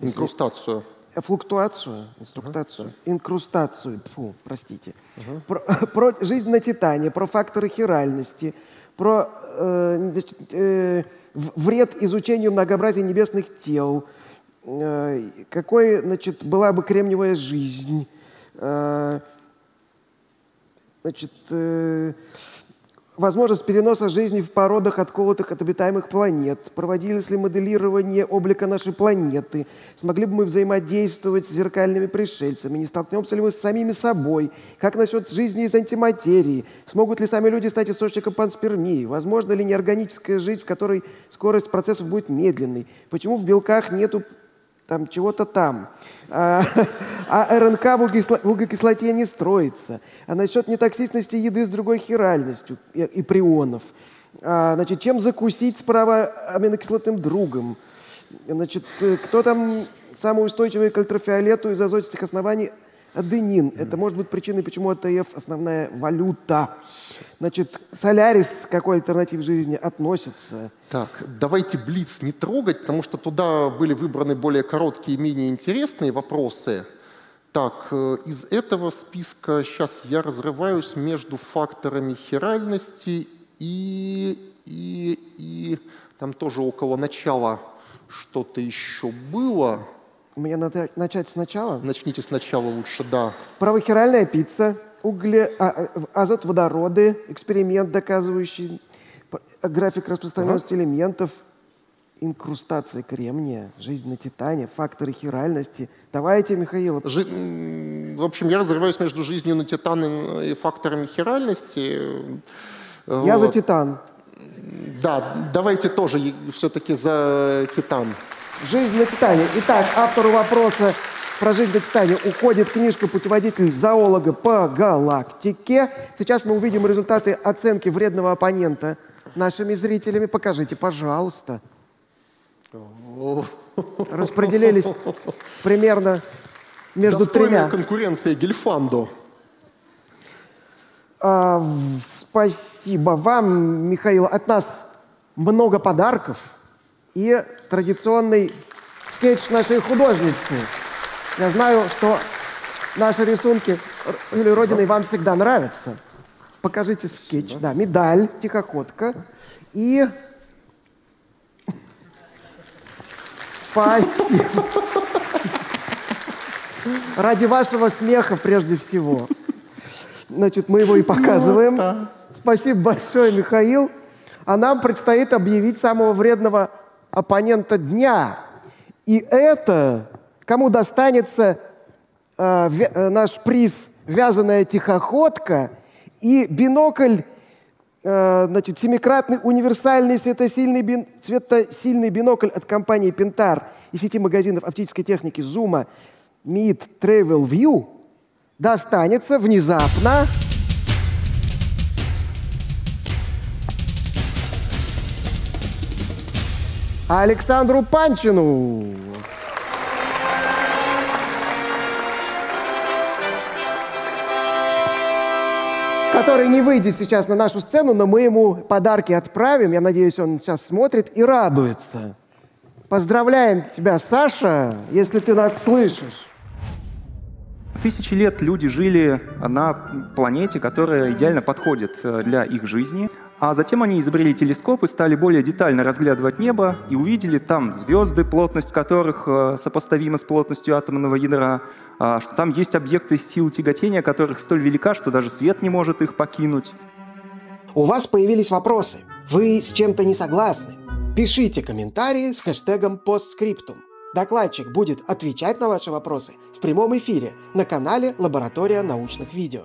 Speaker 3: Инкрустацию.
Speaker 2: Э, флуктуацию, инструктацию, uh-huh. инкрустацию, фу, простите. Uh-huh. Про, про жизнь на Титане, про факторы хиральности, про э, значит, э, вред изучению многообразия небесных тел – Э, какой, значит, была бы кремниевая жизнь, э, значит, э, возможность переноса жизни в породах, отколотых от обитаемых планет, проводилось ли моделирование облика нашей планеты, смогли бы мы взаимодействовать с зеркальными пришельцами, не столкнемся ли мы с самими собой, как насчет жизни из антиматерии, смогут ли сами люди стать источником панспермии, возможно ли неорганическая жизнь, в которой скорость процессов будет медленной, почему в белках нету там чего-то там. А, а РНК в, углекислоте не строится. А насчет нетоксичности еды с другой хиральностью и, и прионов. А, значит, чем закусить справа аминокислотным другом? Значит, э, кто там самый устойчивый к ультрафиолету из азотистых оснований – аденин. Это может быть причиной, почему АТФ основная валюта. Значит, Солярис к какой альтернативе жизни относится?
Speaker 3: Так, давайте Блиц не трогать, потому что туда были выбраны более короткие и менее интересные вопросы. Так, э, из этого списка сейчас я разрываюсь между факторами хиральности и, и, и там тоже около начала что-то еще было.
Speaker 2: Мне надо начать сначала?
Speaker 3: Начните сначала лучше, да.
Speaker 2: Правохиральная пицца, угле, а, а азот водороды, эксперимент, доказывающий график распространенности ага. элементов, инкрустация кремния, жизнь на Титане, факторы хиральности. Давайте, Михаил.
Speaker 3: Жи... В общем, я разрываюсь между жизнью на Титане и факторами хиральности.
Speaker 2: Я вот. за Титан.
Speaker 3: Да, давайте тоже все-таки за Титан.
Speaker 2: Жизнь на Титане. Итак, автору вопроса про жизнь на Титане уходит книжка «Путеводитель зоолога по галактике». Сейчас мы увидим результаты оценки вредного оппонента нашими зрителями. Покажите, пожалуйста. Распределились примерно между
Speaker 3: Достойная
Speaker 2: тремя.
Speaker 3: конкуренция Гельфандо.
Speaker 2: А, спасибо вам, Михаил. От нас много подарков – и традиционный скетч нашей художницы. Я знаю, что наши рисунки Юлии Родиной вам всегда нравятся. покажите скетч. Да, медаль, тихоходка. И... Спасибо. Ради вашего смеха прежде всего. Значит, мы его и показываем. Спасибо большое, Михаил. А нам предстоит объявить самого вредного оппонента дня. И это кому достанется э, э, наш приз «Вязаная тихоходка» и бинокль, э, значит, семикратный универсальный светосильный, бин, светосильный бинокль от компании «Пентар» и сети магазинов оптической техники «Зума» Mid Travel View достанется внезапно Александру Панчину. который не выйдет сейчас на нашу сцену, но мы ему подарки отправим. Я надеюсь, он сейчас смотрит и радуется. Поздравляем тебя, Саша, если ты нас слышишь.
Speaker 12: Тысячи лет люди жили на планете, которая идеально подходит э, для их жизни. А затем они изобрели телескоп и стали более детально разглядывать небо и увидели там звезды, плотность которых э, сопоставима с плотностью атомного ядра, а, что там есть объекты сил тяготения, которых столь велика, что даже свет не может их покинуть.
Speaker 2: У вас появились вопросы. Вы с чем-то не согласны? Пишите комментарии с хэштегом постскриптум. Докладчик будет отвечать на ваши вопросы в прямом эфире на канале «Лаборатория научных видео».